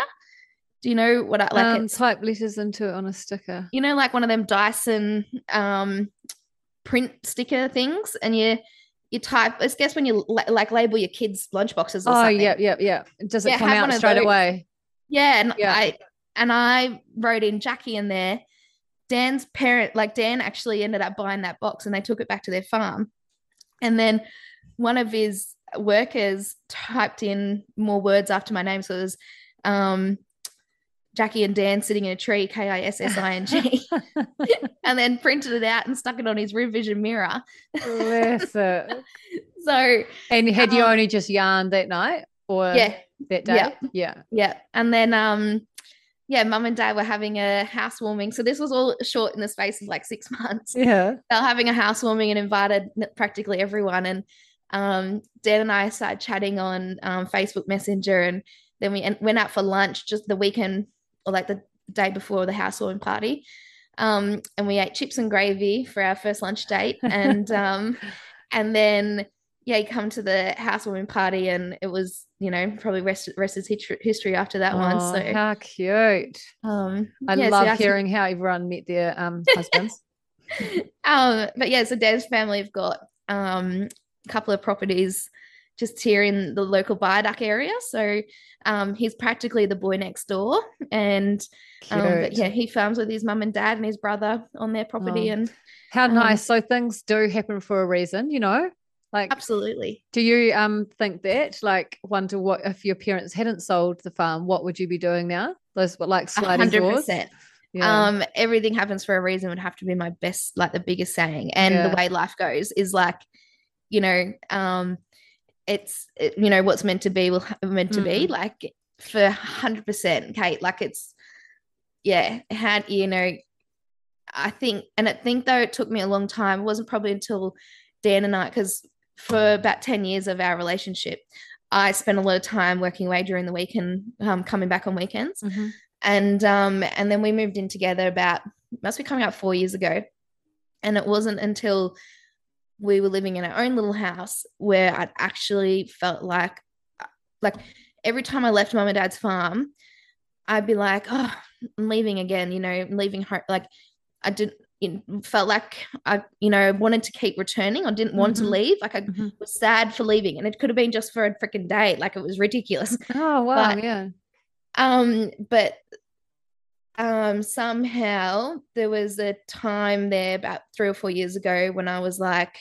S2: Do you know what I like?
S1: um, type letters into it on a sticker.
S2: you know, like one of them Dymo um, print sticker things, and you you type. I guess when you la- like label your kids' lunchboxes or
S1: Oh,
S2: something.
S1: yeah, yeah, yeah. Does it
S2: Yeah,
S1: come out straight away?
S2: Yeah, and
S1: Yeah.
S2: I and I wrote in Jackie in there. Dan's parent, like Dan, actually ended up buying that box, and they took it back to their farm. And then one of his workers typed in more words after my name, so it was um, Jackie and Dan sitting in a tree, K I S S I N G, (laughs) and then printed it out and stuck it on his rear vision mirror.
S1: Bless it. (laughs)
S2: So
S1: And had you
S2: Um,
S1: only just yarned that night or
S2: yeah,
S1: that day?
S2: yeah.
S1: Yeah.
S2: Yeah. And then um yeah, mum and dad were having a housewarming. So this was all short in the space of like six (laughs) months.
S1: Yeah.
S2: They were having a housewarming and invited practically everyone. And um Dan and I started chatting on um, Facebook Messenger and then we went out for lunch just the weekend or like the day before the housewarming party. Um, and we ate chips and gravy for our first lunch date. And (laughs) um and then yeah, you come to the housewarming party and it was, you know, probably rest rest is history after that one.
S1: Oh,
S2: So
S1: how cute.
S2: um,
S1: I
S2: yeah,
S1: love
S2: that's-
S1: hearing how everyone met their um (laughs) husbands.
S2: Um, but yeah, so Dan's family have got um a couple of properties just here in the local Viaduct area. So um, he's practically the boy next door, and um, but yeah, he farms with his mum and dad and his brother on their property,
S1: Oh.
S2: and
S1: How
S2: Um,
S1: nice. So things do happen for a reason, you know? Like
S2: absolutely.
S1: do you um think that? Like wonder what if your parents hadn't sold the farm, what would you be doing now? Those what like sliding
S2: hundred
S1: doors?
S2: percent.
S1: Yeah.
S2: Um, everything happens for a reason would have to be my best, like the biggest saying. And
S1: Yeah.
S2: the way life goes is like, you know, um, it's it, you know what's meant to be will meant to be.
S1: Mm.
S2: Like for hundred percent, Kate. Like it's, yeah. Had you know, I think, and I think though it took me a long time. It wasn't probably until Dan and I, because for about ten years of our relationship, I spent a lot of time working away during the week and um, coming back on weekends
S1: Mhm.
S2: and um and then we moved in together about must be coming up four years ago and it wasn't until we were living in our own little house where i'd actually felt like like every time i left mum and dad's farm i'd be like oh i'm leaving again you know I'm leaving home like i didn't it felt like i you know wanted to keep returning or didn't want
S1: Mhm.
S2: to leave like i
S1: Mhm.
S2: was sad for leaving and it could have been just for a freaking day like it was ridiculous
S1: Oh (laughs) wow,
S2: but-
S1: yeah.
S2: um, but um somehow there was a time there about three or four years ago when I was like,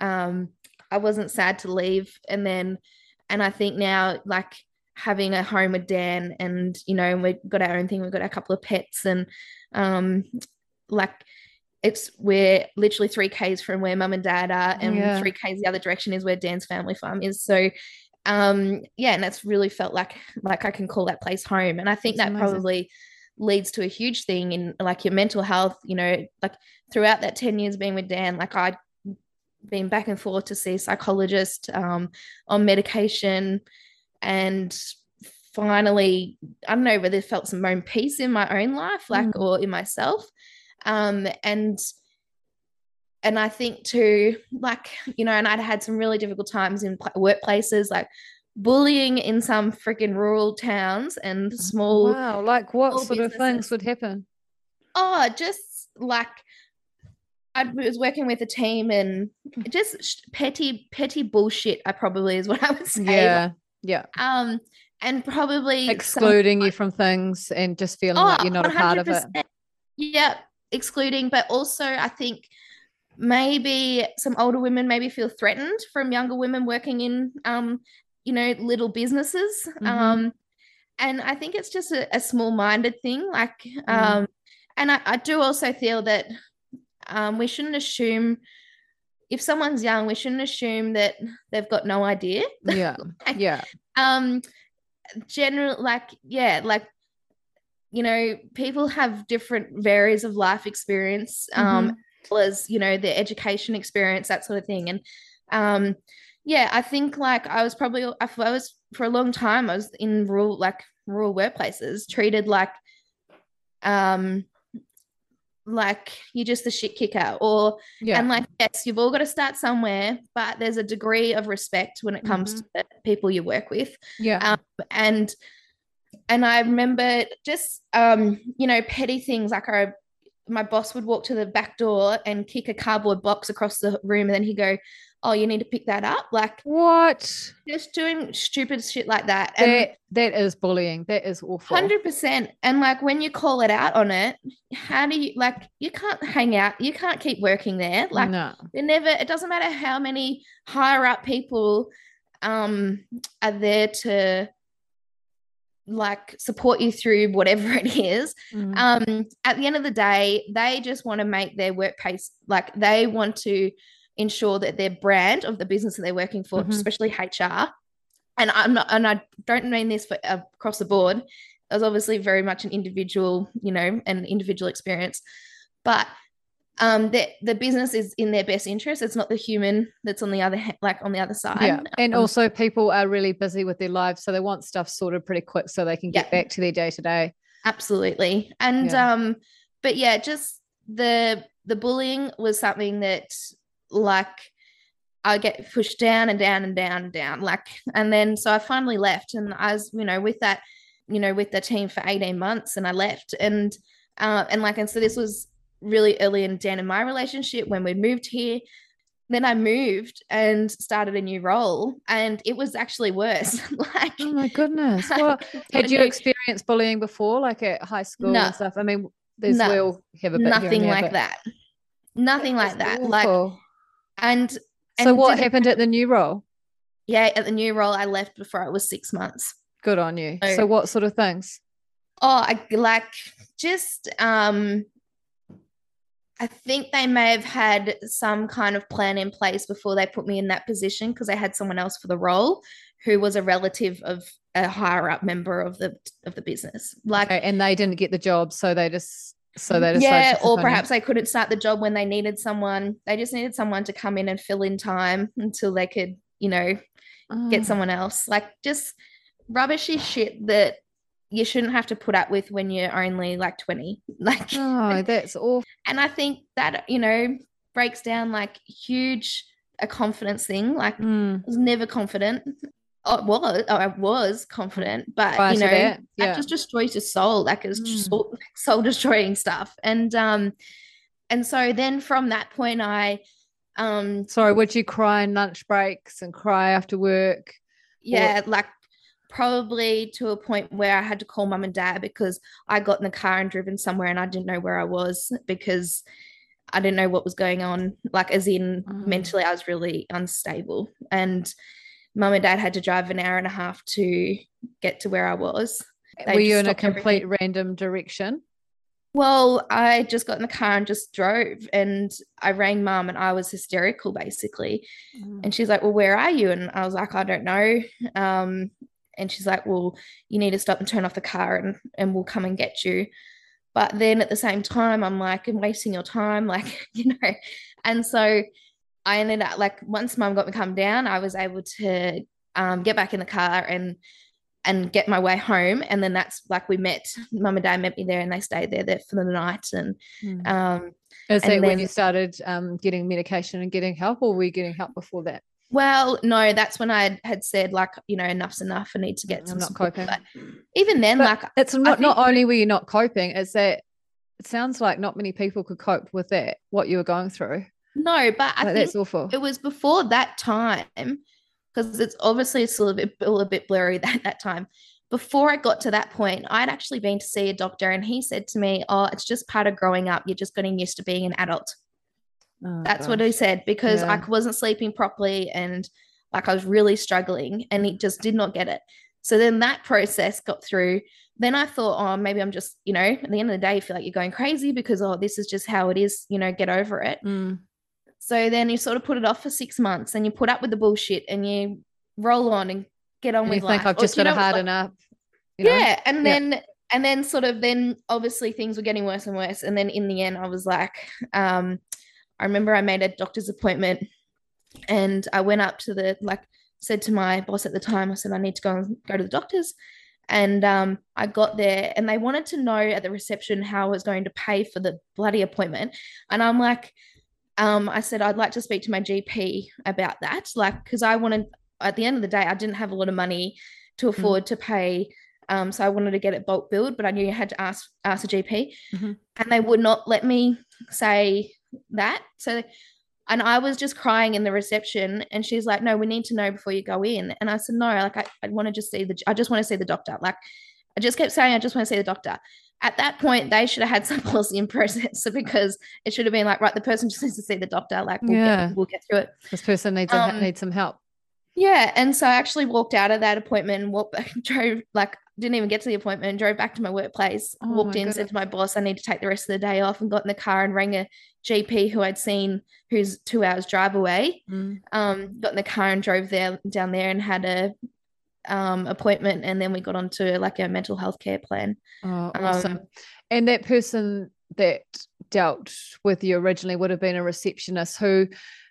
S2: um, I wasn't sad to leave. And then and I think now like having a home with Dan and you know, we've got our own thing, we've got a couple of pets and um like it's we're literally three Ks from where mum and dad are, and
S1: Yeah.
S2: three Ks the other direction is where Dan's family farm is. So um yeah and that's really felt like like i can call that place home and i think
S1: That's
S2: that
S1: amazing.
S2: probably leads to a huge thing in like your mental health you know like throughout that 10 years being with dan like i'd been back and forth to see a psychologist um on medication and finally i don't know whether felt some own peace in my own life like
S1: Mm.
S2: or in myself um and and I think too, like you know, and I'd had some really difficult times in pl- workplaces, like bullying in some freaking rural towns and small.
S1: Wow, like what sort of things would happen?
S2: Oh, just like I was working with a team and just petty, petty bullshit. I probably is what I would say.
S1: Yeah, yeah.
S2: Um, and probably some-
S1: Excluding you from things and just feeling like you're not a part of it.
S2: Yeah, excluding, but also I think maybe some older women maybe feel threatened from younger women working in um, you know, little businesses.
S1: Mhm.
S2: Um, and I think it's just a, a small-minded thing. Like,
S1: Mm.
S2: um, and I, I do also feel that um, we shouldn't assume if someone's young, we shouldn't assume that they've got no idea.
S1: Yeah, (laughs) yeah.
S2: um general like yeah like you know, people have different varies of life experience, um,
S1: Mhm.
S2: as, you know, their education experience, that sort of thing. And um, yeah, I think like I was probably, I was for a long time, I was in rural, like rural workplaces, treated like, um, like you're just a shit kicker or
S1: Yeah.
S2: and like yes you've all got to start somewhere but there's a degree of respect when it comes
S1: Mhm.
S2: to the people you work with
S1: yeah.
S2: um, and and I remember just um, you know petty things like I my boss would walk to the back door and kick a cardboard box across the room and then he'd go oh you need to pick that up like
S1: what?
S2: just doing stupid shit like that and
S1: That that is bullying. That is awful.
S2: 100% and like when you call it out on it how do you like you can't hang out you can't keep working there like
S1: no.
S2: they never it doesn't matter how many higher up people um are there to like support you through whatever (laughs) it is
S1: Mm.
S2: um at the end of the day they just want to make their workplace like they want to ensure that their brand of the business that they're working for
S1: Mhm.
S2: especially hr and i'm not and i don't mean this for uh, across the board it was obviously very much an individual you know an individual experience but um the the business is in their best interest it's not the human that's on the other like on the other side
S1: yeah. And
S2: Um,
S1: also people are really busy with their lives. So they want stuff sorted pretty quick so they can get
S2: Yeah.
S1: back to their day to day.
S2: absolutely and
S1: Yeah.
S2: um but yeah just the the bullying was something that like i get pushed down and down and down and down like and then so i finally left and i was you know with that you know with the team for 18 months and i left and uh and like and so this was really early and down in my relationship when we moved here then i moved and started a new role and it was actually worse (laughs) like
S1: Oh my goodness. Well, (laughs) had you experienced bullying before, like at high school
S2: No.
S1: and stuff? I mean, there's
S2: No.
S1: we all have a bit here and
S2: nothing
S1: there,
S2: like that nothing like that like
S1: awful.
S2: And
S1: so
S2: and
S1: what
S2: it-
S1: happened at the new role?
S2: yeah at the new role i left before it was six months
S1: Good on you.
S2: So-
S1: So what sort of things?
S2: oh i like just um i think they may have had some kind of plan in place before they put me in that position because they had someone else for the role who was a relative of a higher up member of the of the business like
S1: Okay, and they didn't get the job, so they just so they decided
S2: yeah or perhaps they couldn't start the job when they needed someone they just needed someone to come in and fill in time until they could you know get
S1: Oh.
S2: someone else. Like just rubbishy shit that you shouldn't have to put up with when you're only like 20. (laughs) Like
S1: Oh, that's (laughs) awful.
S2: and I think that, you know, breaks down like huge a confidence thing. Like I
S1: Mm,
S2: was never confident. Oh, it was I was confident, but
S1: prior
S2: you know,
S1: that,
S2: that just destroys your soul. Like it's
S1: Mm.
S2: soul, (laughs) soul destroying stuff. And um and so then from that point I um
S1: Sorry, would you cry in lunch breaks and cry after work?
S2: yeah, like probably to a point where I had to call mum and dad because I got in the car and driven somewhere and I didn't know where I was because I didn't know what was going on. Like, as in
S1: Mm.
S2: mentally, I was really unstable. And mum and dad had to drive an hour and a half to get to where I was. They
S1: Were you in a complete
S2: everything.
S1: random direction?
S2: Well, I just got in the car and just drove and I rang mum and I was hysterical basically. And she's like, Well, where are you? And I was like, I don't know. Um, and she's like, Well, you need to stop and turn off the car and, and we'll come and get you. But then at the same time, I'm like, I'm wasting your time, (laughs) like, you know. And so I ended up like once mum got me come down, I was able to um, get back in the car and and get my way home. And then that's like we met, mum and dad met me there and they stayed there, there for the night. And
S1: Mm.
S2: um,
S1: Is that when you started um, getting medication and getting help, or were you getting help before that?
S2: Well, no, that's when I had said like, you know, enough's enough. I need to get
S1: I'm
S2: some
S1: not
S2: support.
S1: coping.
S2: But even then,
S1: But
S2: like,
S1: It's not not only were you not coping, it's that it sounds like not many people could cope with that what you were going through.
S2: No, but I
S1: Like,
S2: think
S1: that's awful.
S2: it was before that time because it's obviously still a bit, a bit blurry (laughs) that that time. Before I got to that point, I'd actually been to see a doctor, and he said to me, "Oh, it's just part of growing up. You're just getting used to being an adult."
S1: Oh,
S2: That's what he said because I wasn't sleeping properly and like I was really struggling and he just did not get it. So then that process got through. Then I thought, oh, maybe I'm just, you know, at the end of the day, you feel like you're going crazy because, oh, this is just how it is, you know, get over it.
S1: Mm.
S2: So then you sort of put it off for six months and you put up with the bullshit and you roll on and get on
S1: And
S2: with
S1: you think
S2: life.
S1: I've just got to harden up. you know?
S2: Yeah. And
S1: Yeah.
S2: then and then sort of then obviously things were getting worse and worse. And then in the end, I was like, um, I remember I made a doctor's appointment and I went up to the like said to my boss at the time, I said, I need to go and go to the doctor's. And um, I got there and they wanted to know at the reception how I was going to pay for the bloody appointment. And I'm like, um, I said, I'd like to speak to my GP about that. Like, because I wanted, at the end of the day, I didn't have a lot of money to
S1: Mm.
S2: afford to pay. Um, so I wanted to get it bulk billed, but I knew you had to ask ask a GP,
S1: Mhm.
S2: and they would not let me say that. So, and I was just crying in the reception, and she's like, "No, we need to know before you go in." And I said, "No, like I, I want to just see the, I just want to see the doctor." Like, I just kept saying, "I just want to see the doctor." At that point, they should have had some (laughs) policy in process because it should have been like, right, the person just needs to see the doctor. Like, we'll,
S1: Yeah.
S2: get, we'll get through it.
S1: This person needs a,
S2: Um,
S1: needs some help.
S2: Yeah, and so I actually walked out of that appointment and walked back, (laughs) drove like didn't even get to the appointment, drove back to my workplace,
S1: Oh
S2: walked
S1: my
S2: in, said to my boss, I need to take the rest of the day off, and got in the car and rang a GP who I'd seen who's two hours drive away.
S1: Mm.
S2: Um, got in the car and drove there down there and had a um appointment, and then we got onto like a mental health care plan.
S1: Oh, awesome.
S2: Um,
S1: and that person that dealt with you originally would have been a receptionist who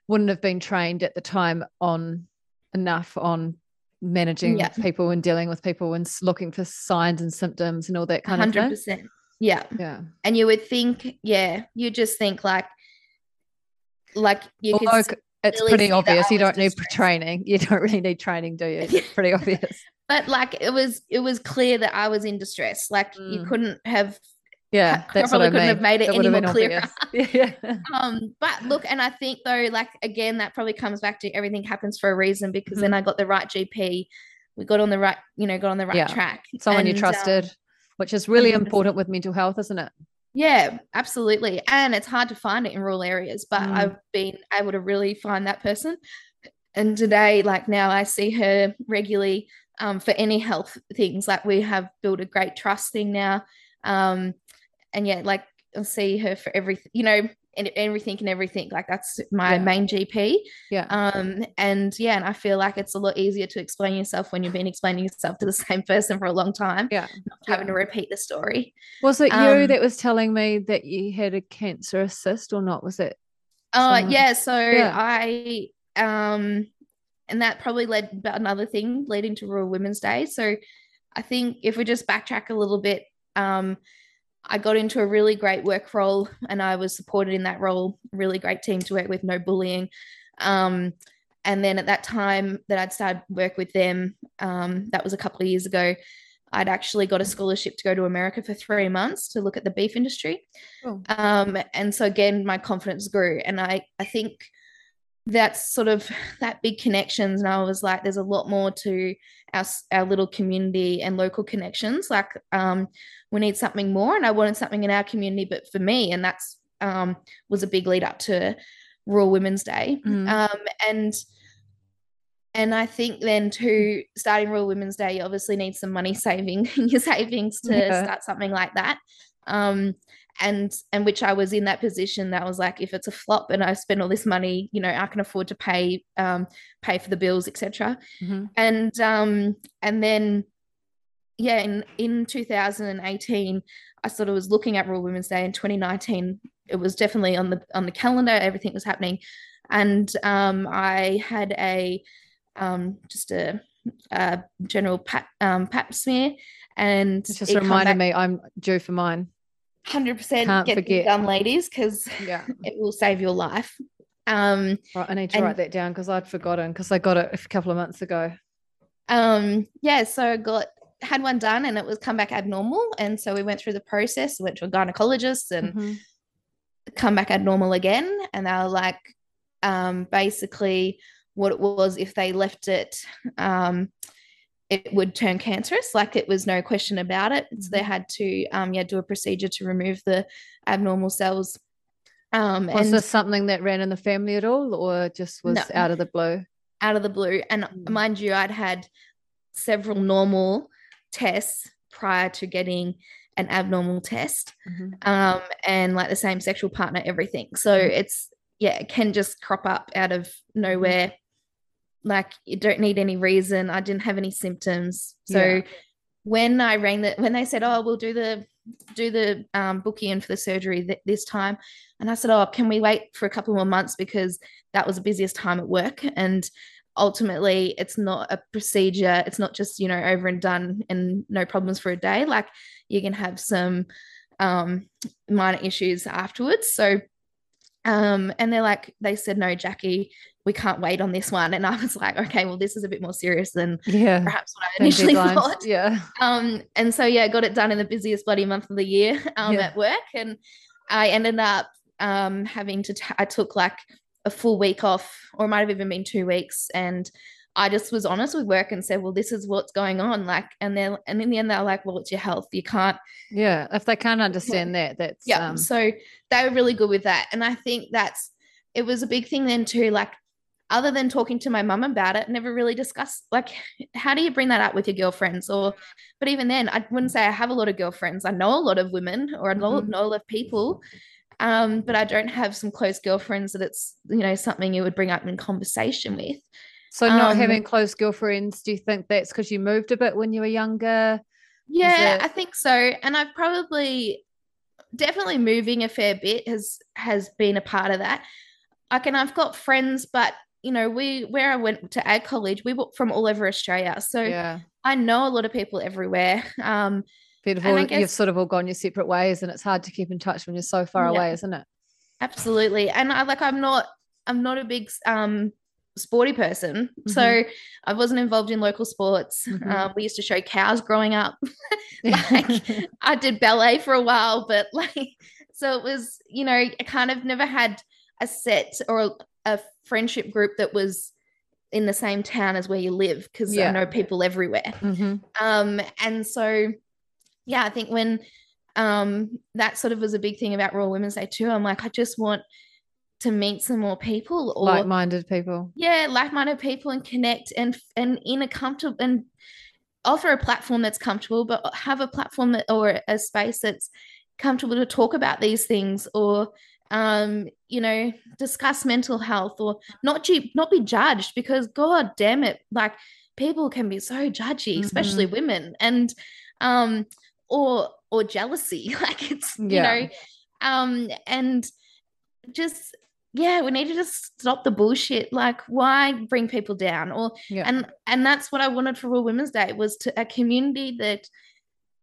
S1: wouldn't have been trained at the time on enough on managing
S2: Yeah.
S1: people and dealing with people and looking for signs and symptoms and all that kind of
S2: Hundred
S1: thing.
S2: Yeah.
S1: Yeah.
S2: And you would think, yeah, you just think like like you could
S1: Although
S2: s-
S1: c- it's
S2: clearly
S1: pretty obvious. You don't need
S2: distressed.
S1: training. (laughs) You don't really need training, do you? It's pretty obvious. (laughs)
S2: but like it was it was clear that I was in distress. Like you
S1: Mm.
S2: couldn't have
S1: Yeah, that's what
S2: probably
S1: I
S2: couldn't
S1: mean.
S2: have made it
S1: That
S2: any more clearer. (laughs)
S1: Yeah.
S2: um but look and I think though like again that probably comes back to everything happens for a reason because
S1: Mhm.
S2: then I got the right GP. We got on the right, you know, got on the right
S1: Yeah.
S2: track.
S1: Someone you
S2: And, um,
S1: trusted, which is really
S2: 100%.
S1: important with mental health, isn't it?
S2: Yeah, absolutely. And it's hard to find it in rural areas, but
S1: Mm.
S2: I've been able to really find that person. And today, like now, I see her regularly um, for any health things. Like we have built a great trust thing now. Um, and yeah, like I'll see her for everything, you know, and everything and everything. Like that's my
S1: Yeah.
S2: main GP.
S1: Yeah.
S2: Um, and yeah, and I feel like it's a lot easier to explain yourself when you've been explaining yourself to the (laughs) same person for a long time,
S1: Yeah.
S2: not having
S1: Yeah.
S2: to repeat the story.
S1: Was it you
S2: Um,
S1: that was telling me that you had a cancerous cyst or not? Was it?
S2: Oh
S1: someone-
S2: yeah, so
S1: Yeah.
S2: I um and that probably led about another thing leading to Rural Women's Day. So I think if we just backtrack a little bit, um I got into a really great work role and I was supported in that role, really great team to work with, no bullying. Um and then at that time that I'd started work with them, um, that was a couple of years ago, I'd actually got a scholarship to go to America for three months to look at the beef industry.
S1: Oh,
S2: um and so again my confidence grew. And i i think that's sort of (laughs) that big connections and i was like there's a lot more to our our little community and local connections like um we need something more and i wanted something in our community but for me and that's um was a big lead up to rural women's day
S1: Mm.
S2: um and and I think then to starting Rural Women's Day, you obviously need some money saving in (laughs) your savings to
S1: Yeah.
S2: start something like that. Um, and and which I was in that position that was like, if it's a flop and I spend all this money, you know, I can afford to pay um, pay for the bills, etc.
S1: mhm.
S2: And um, and then yeah, in in 2018, I sort of was looking at Rural Women's Day in 2019. It was definitely on the on the calendar. Everything was happening, and um, I had a um, just a, a general pap, um, pap smear, and
S1: It just reminded
S2: back
S1: me I'm due for mine.
S2: 100%
S1: Can't
S2: get
S1: forget.
S2: it done, ladies, because
S1: Yeah. (laughs)
S2: it will save your life. Um,
S1: Right, I need to
S2: And-
S1: write that down because I'd forgotten because I got it a couple of months ago.
S2: um, yeah, so I got had one done and it was come back abnormal, and so we went through the process. Went to a gynecologist and
S1: Mhm.
S2: come back abnormal again, and they were like, um, basically what it was if they left it, um, it would turn cancerous. Like it was no question about it. So they
S1: Mhm.
S2: had to, um, yeah, do a procedure to remove the abnormal cells. Um,
S1: Was
S2: and
S1: this something that ran in the family at all, or just was
S2: No.
S1: out of the blue?
S2: out of the blue. And
S1: Mm.
S2: mind you, I'd had several normal tests prior to getting an abnormal test,
S1: Mhm.
S2: um, and like the same sexual partner, everything. So
S1: Mhm.
S2: it's yeah, it can just crop up out of nowhere. Like you don't need any reason. I didn't have any symptoms, so
S1: Yeah.
S2: when I rang that when they said, "Oh, we'll do the do the um, booking for the surgery th- this time," and I said, "Oh, can we wait for a couple more months because that was the busiest time at work and." ultimately it's not a procedure it's not just you know over and done and no problems for a day like you can have some um minor issues afterwards so um and they're like they said no jackie we can't wait on this one. And I was like, okay, well, this is a bit more serious than
S1: yeah,
S2: perhaps what I initially (laughs) thought.
S1: Yeah.
S2: Um, and so yeah, got it done in the busiest bloody month of the year (laughs) um, yeah. at work. And I ended up um having to t- I took like a full week off, or it might have even been two weeks. And I just was honest with work and said, well, this is what's going on. Like, and then, and in the end, they're like, well, it's your health. You can't.
S1: Yeah. If they can't understand that, that's.
S2: Yeah. Um... So they were really good with that. And I think that's, it was a big thing then too. Like, other than talking to my mum about it, never really discussed like (laughs) how do you bring that up with your girlfriends or but even then I wouldn't say I have a lot of girlfriends. I know a lot of women or I know, mm-hmm. know a lot of people. Um, but I don't have some close girlfriends that it's you know something you would bring up in conversation with.
S1: So not um, having close girlfriends, do you think that's because you moved a bit when you were younger?
S2: Yeah, it- I think so. And I've probably definitely moving a fair bit has has been a part of that. Like, and I've got friends, but you know, we where I went to ag college, we were from all over Australia. So yeah. I know a lot of people everywhere. Um
S1: Beautiful. Guess, You've sort of all gone your separate ways and it's hard to keep in touch when you're so far yeah, away, isn't it?
S2: Absolutely. And I like I'm not I'm not a big um sporty person. Mm-hmm. So I wasn't involved in local sports. Mm-hmm. Um, we used to show cows growing up. (laughs) like (laughs) I did ballet for a while, but like so it was, you know, I kind of never had a set or a friendship group that was in the same town as where you live because yeah. I know people everywhere. Mm-hmm. Um, and so, yeah, I think when um, that sort of was a big thing about Rural Women's Day too, I'm like, I just want to meet some more people or
S1: like-minded people.
S2: Yeah, like-minded people and connect and and in a comfortable and offer a platform that's comfortable, but have a platform that or a space that's comfortable to talk about these things or um you know discuss mental health or not ju- not be judged because god damn it like people can be so judgy mm-hmm. especially women and um or or jealousy (laughs) like it's yeah. you know um and just yeah we need to just stop the bullshit like why bring people down or yeah. and and that's what i wanted for rural women's day was to a community that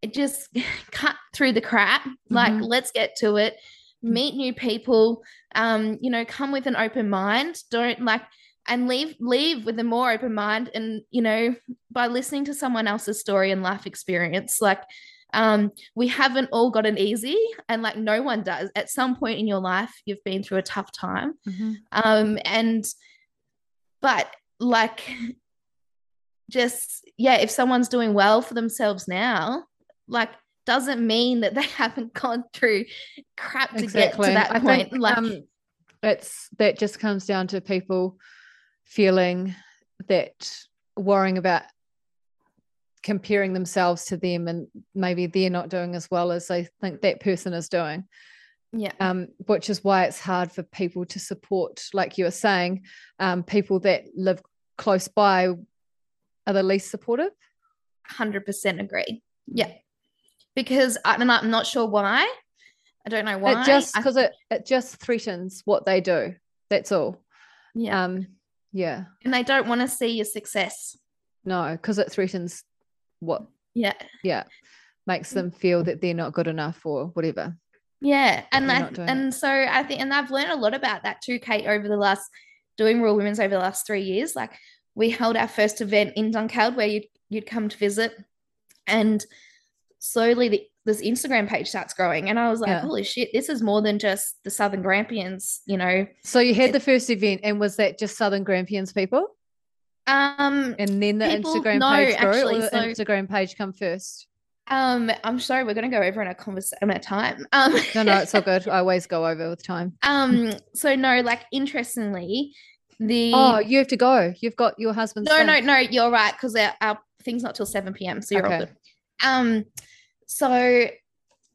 S2: it just (laughs) cut through the crap like mm-hmm. let's get to it meet new people um you know come with an open mind. Don't like and leave leave with a more open mind and you know by listening to someone else's story and life experience. Like um we haven't all gotten easy and like no one does. At some point in your life you've been through a tough time. Mm-hmm. um and but like just yeah if someone's doing well for themselves now like doesn't mean that they (laughs) haven't gone through crap to exactly. get to that I point. Think, like um,
S1: it's that just comes down to people feeling that worrying about comparing themselves to them and maybe they're not doing as well as they think that person is doing.
S2: Yeah.
S1: Um, which is why it's hard for people to support, like you were saying, um, people that live close by are the least supportive.
S2: 100% agree. Yeah because I, and I'm not sure why. I don't know why.
S1: It just because it it just threatens what they do. That's all.
S2: Yeah.
S1: Um. Yeah.
S2: And they don't want to see your success.
S1: No, because it threatens what.
S2: Yeah.
S1: Yeah. Makes them feel that they're not good enough or whatever.
S2: Yeah, and I, and it. so I think, and I've learned a lot about that too, Kate, over the last doing Rural Women's over the last three years. Like we held our first event in Dunkeld where you'd you'd come to visit, and slowly the, this Instagram page starts growing. And I was like, yeah. holy shit, this is more than just the Southern Grampians, you know.
S1: So you had the first event and was that just Southern Grampians people?
S2: Um
S1: and then the people, Instagram no, page grew actually, so, Instagram page come first?
S2: Um, I'm sorry, we're gonna go over in a conversation at time. Um
S1: no, no, it's all good. (laughs) I always go over with time.
S2: Um, (laughs) so no, like interestingly, the
S1: oh, you have to go. You've got your husband's.
S2: No, no, no, you're right because our, our thing's not till 7 p.m. So you're okay. all good. Um, so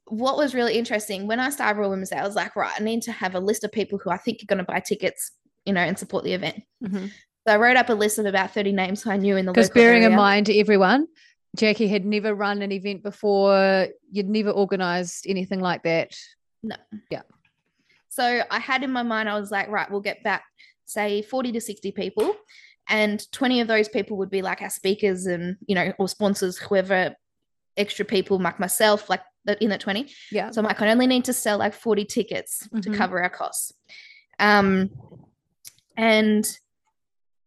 S2: what was really interesting when I started Rural Women's Day, I was like, right, I need to have a list of people who I think are going to buy tickets, you know, and support the event. Mm-hmm. So I wrote up a list of about 30 names who I knew in the
S1: Because bearing area. in mind, everyone, Jackie had never run an event before. You'd never organized anything like that.
S2: No.
S1: Yeah.
S2: So I had in my mind, I was like, right, we'll get back, say, 40 to 60 people. And 20 of those people would be like our speakers and, you know, or sponsors, whoever extra people, like myself, like in that 20.
S1: Yeah.
S2: So I'm like, I only need to sell like 40 tickets to
S1: Mhm.
S2: cover our costs. Um, and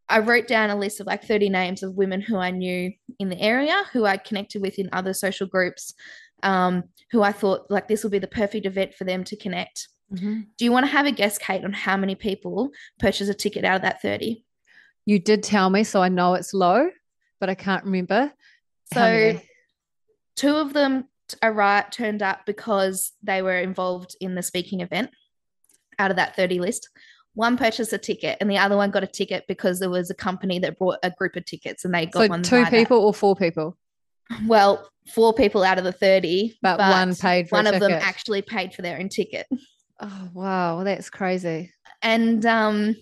S2: I wrote down a list of like 30 names of women who I knew in the area, who I connected with in other social groups, um, who I thought like this will be the perfect event for them to connect.
S1: Mhm.
S2: Do you want to have a guess, Kate, on how many people purchase a ticket out of that 30?
S1: You did tell me, so I know it's low, but I can't remember.
S2: So? Two of them arrived, turned up because they were involved in the speaking event out of that 30 list. One purchased a ticket and the other one got a ticket because there was a company that brought a group of tickets and they got
S1: So
S2: one.
S1: two
S2: via that.
S1: people or four people,
S2: Well, four people out of the 30,
S1: but, one paid for
S2: one of them actually paid for their own ticket.
S1: Oh wow, that's crazy.
S2: And um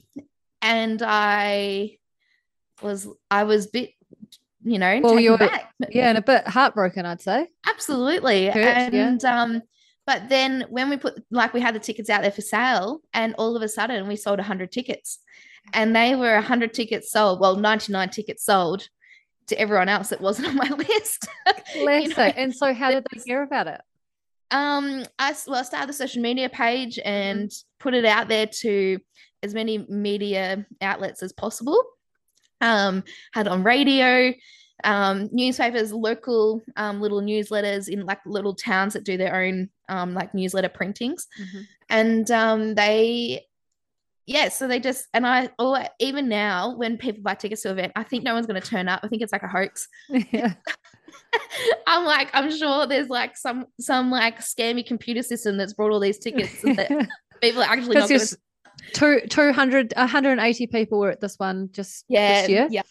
S2: and I was I was bit you know
S1: Well, you're-
S2: back. (laughs)
S1: Yeah, and a bit heartbroken, I'd say.
S2: Absolutely.
S1: Hurt, yeah.
S2: and um, but then when we put like we had the tickets out there for sale, and all of a sudden we sold 100 tickets, and they were 100 tickets sold. Well, 99 tickets sold to everyone else that wasn't on my (laughs) list.
S1: Bless
S2: know.
S1: And so, how did they hear about it?
S2: um, I well I started the social media page
S1: Mm-hmm.
S2: and put it out there to as many media outlets as possible. Um, had on radio, um, newspapers, local um, little newsletters in like little towns that do their own um, like newsletter printings, and um, they, yeah, so they just and I or even now when people buy tickets to an event, I think no one's going to turn up. I think it's like a hoax.
S1: yeah. (laughs) (laughs)
S2: I'm like, I'm sure there's like some some like scammy computer system that's brought all these tickets that (laughs) people are actually not going
S1: just two, 200, 180 people were at this one just
S2: yeah,
S1: this year.
S2: yeah,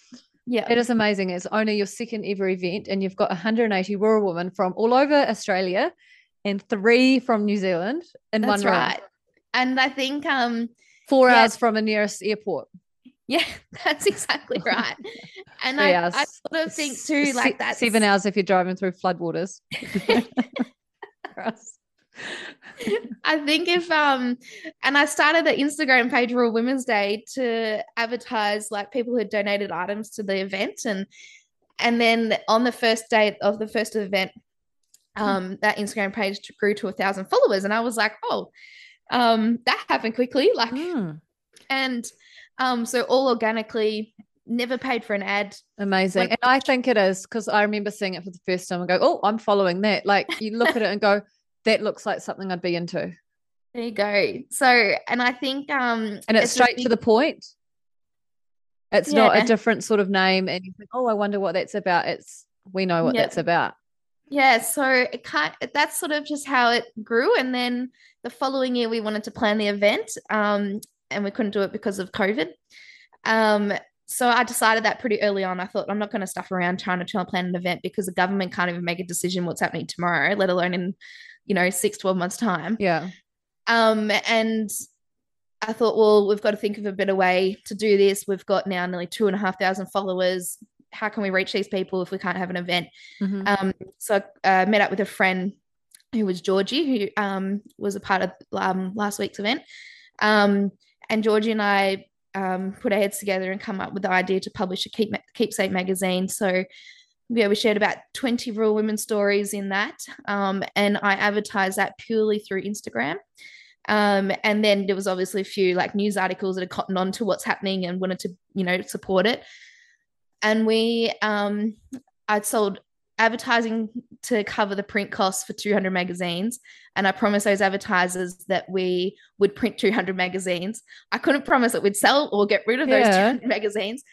S2: yeah.
S1: It is amazing. It's only your second ever event, and you've got 180 rural women from all over Australia and three from New Zealand in
S2: That's
S1: one
S2: right. And I think um
S1: Four
S2: Yeah.
S1: hours from the nearest airport.
S2: yeah, (laughs) that's exactly right. And I,
S1: hours.
S2: I sort of think too like that
S1: Seven hours if you're driving through floodwaters. (laughs) (laughs)
S2: I think if um and I started the Instagram page for Women's Day to advertise like people who had donated items to the event and and then on the first day of the first event um that Instagram page grew to a thousand followers and I was like oh um that happened quickly like
S1: Mm,
S2: and um so all organically never paid for an ad
S1: amazing.
S2: Like-
S1: and I think it is because I remember seeing it for the first time and go, oh, I'm following that. Like you look at it and go, that looks like something I'd be into.
S2: there you go so and I think um
S1: And it's
S2: a
S1: straight to the point. It's not a different sort of name. And you think, oh, I wonder what that's about. It's, we know what
S2: Yeah.
S1: that's about.
S2: Yeah, so it kind that's sort of just how it grew. And then the following year we wanted to plan the event. Um, and we couldn't do it because of COVID. Um, so I decided that pretty early on. I thought I'm not going to stuff around trying to try and plan an event because the government can't even make a decision what's happening tomorrow, let alone in, you know, six, 12 months time.
S1: Yeah.
S2: Um, and I thought, well, we've got to think of a better way to do this. We've got now nearly two and a half thousand followers. How can we reach these people if we can't have an event?
S1: Mhm.
S2: Um, so I uh, met up with a friend who was Georgie, who um, was a part of um, last week's event. Um, and Georgie and I um, put our heads together and come up with the idea to publish a keep, keepsake magazine. So yeah, we shared about 20 rural women stories in that. Um, and I advertised that purely through Instagram. Um, and then there was obviously a few like news articles that had cottoned on to what's happening and wanted to, you know, support it. And we, um, I'd sold advertising to cover the print costs for 200 magazines. And I promised those advertisers that we would print 200 magazines. I couldn't promise that we'd sell or get rid of those
S1: Yeah.
S2: 200 magazines.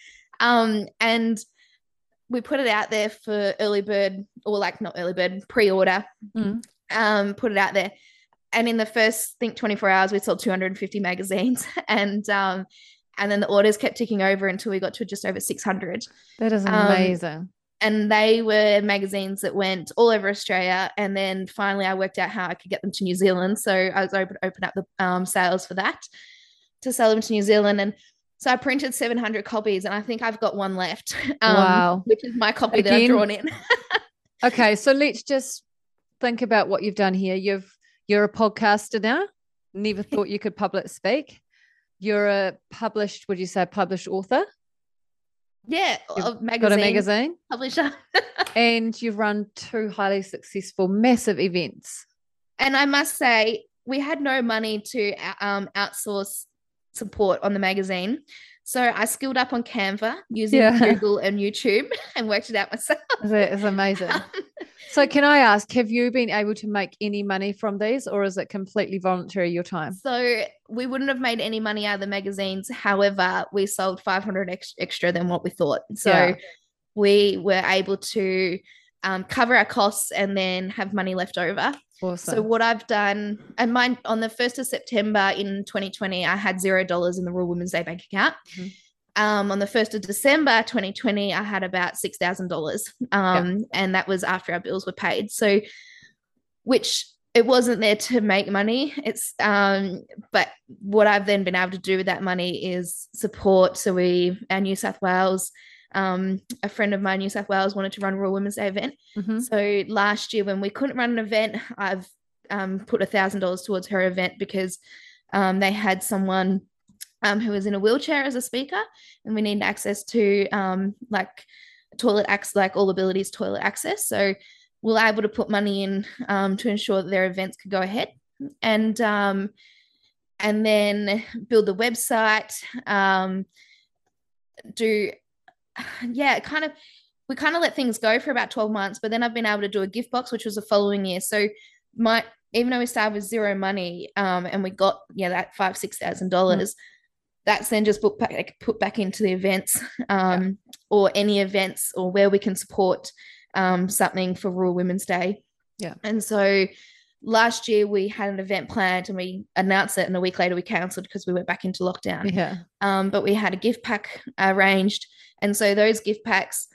S2: Um, and we put it out there for early bird or like not early bird pre-order
S1: Mm.
S2: um put it out there and in the first think 24 hours we sold 250 magazines (laughs) and um and then the orders kept ticking over until we got to just over 600
S1: That is
S2: Um,
S1: amazing.
S2: and they were magazines that went all over Australia. And then finally, I worked out how I could get them to New Zealand. So I was open open up the um, sales for that to sell them to New Zealand. And so I printed 700 copies, and I think I've got one left, (laughs) um,
S1: Wow.
S2: which is my copy that I've drawn in. (laughs)
S1: Okay, so let's just think about what you've done here. You've you're a podcaster now. Never (laughs) thought you could public speak. You're a published, would you say, published author?
S2: Yeah,
S1: You've
S2: a magazine,
S1: Got a magazine,
S2: publisher.
S1: and you've run two highly successful, massive events.
S2: and I must say, we had no money to um, outsource support on the magazine. So I skilled up on Canva using
S1: Yeah. (laughs)
S2: Google and YouTube (laughs) and worked it out myself.
S1: It's amazing. So, can I ask, have you been able to make any money from these, or is it completely voluntary your time?
S2: So we wouldn't have made any money out of the magazines. However, we sold 500 ex- extra than what we thought. So
S1: Yeah.
S2: we were able to um, cover our costs and then have money left over.
S1: Awesome.
S2: So what I've done, and mine on the 1st of September in 2020, I had zero dollars in the Rural Women's Day bank account.
S1: Mhm.
S2: Um, on the 1st of December 2020, I had about $6,000. Um, And that was after our bills were paid. So, which it wasn't there to make money. It's, um, but what I've then been able to do with that money is support. So, we, our New South Wales, um, a friend of mine, New South Wales, wanted to run a Rural Women's Day event.
S1: Mhm.
S2: So last year, when we couldn't run an event, I've um, put a thousand dollars towards her event because um, they had someone um, who was in a wheelchair as a speaker, and we need access to um, like toilet access, like all abilities toilet access. So we're able to put money in um, to ensure that their events could go ahead, and um, and then build the website, um, do (laughs) yeah, kind of we kind of let things go for about 12 months, but then I've been able to do a gift box, which was the following year. So my even though we started with zero money, um, and we got yeah that five six thousand dollars, that's then just put back put back into the events, (laughs) um, or any events or where we can support um something for Rural Women's Day.
S1: Yeah.
S2: and so last year we had an event planned and we announced it, and a week later we cancelled because we went back into lockdown
S1: Yeah.
S2: um, but we had a gift pack arranged. And so those gift packs,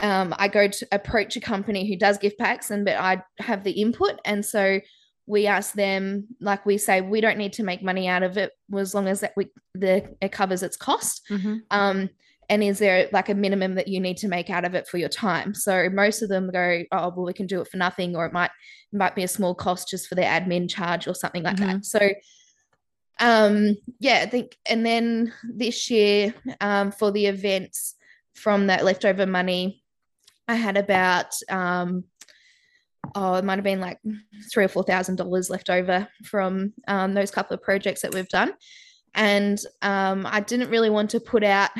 S2: um, I go to approach a company who does gift packs, and but I have the input. And so we ask them, like we say, we don't need to make money out of it as long as that we the it covers its cost.
S1: Mhm.
S2: Um, and is there like a minimum that you need to make out of it for your time? So most of them go, oh well, we can do it for nothing, or it might it might be a small cost just for their admin charge or something like that. So um yeah i think and then this year um for the events from that leftover money i had about um oh it might have been like three or four thousand dollars left over from um, those couple of projects that we've done and um i didn't really want to put out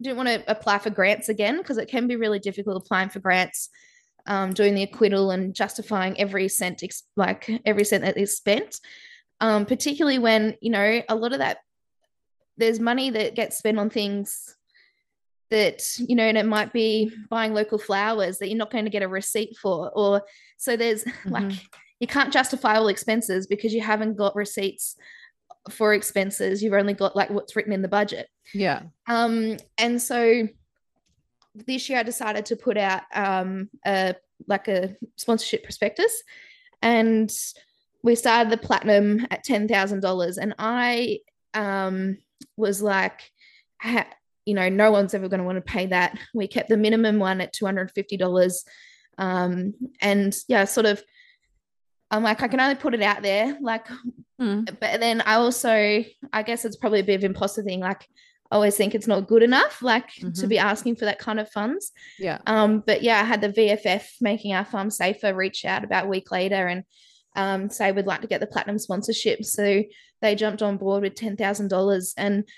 S2: didn't want to apply for grants again because it can be really difficult applying for grants um, doing the acquittal and justifying every cent ex- like every cent that is spent. Um, particularly when you know a lot of that there's money that gets spent on things that you know and it might be buying local flowers that you're not going to get a receipt for or so there's (laughs) like you can't justify all expenses because you haven't got receipts for expenses you've only got like what's written in the budget
S1: Yeah.
S2: um, and so this year I decided to put out um, a like a sponsorship prospectus, and we started the platinum at ten thousand dollars, and I um, was like, ha- you know, no one's ever going to want to pay that. We kept the minimum one at two hundred fifty dollars, um, and yeah, sort of. I'm like, I can only put it out there, like
S1: Mm.
S2: but then I also, I guess it's probably a bit of imposter thing. Like, I always think it's not good enough, like to
S1: Mhm.
S2: be asking for that kind of funds.
S1: Yeah.
S2: Um, but yeah, I had the VFF making our farm safer reach out about a week later and um, say we'd like to get the platinum sponsorship. So they jumped on board with ten thousand dollars, and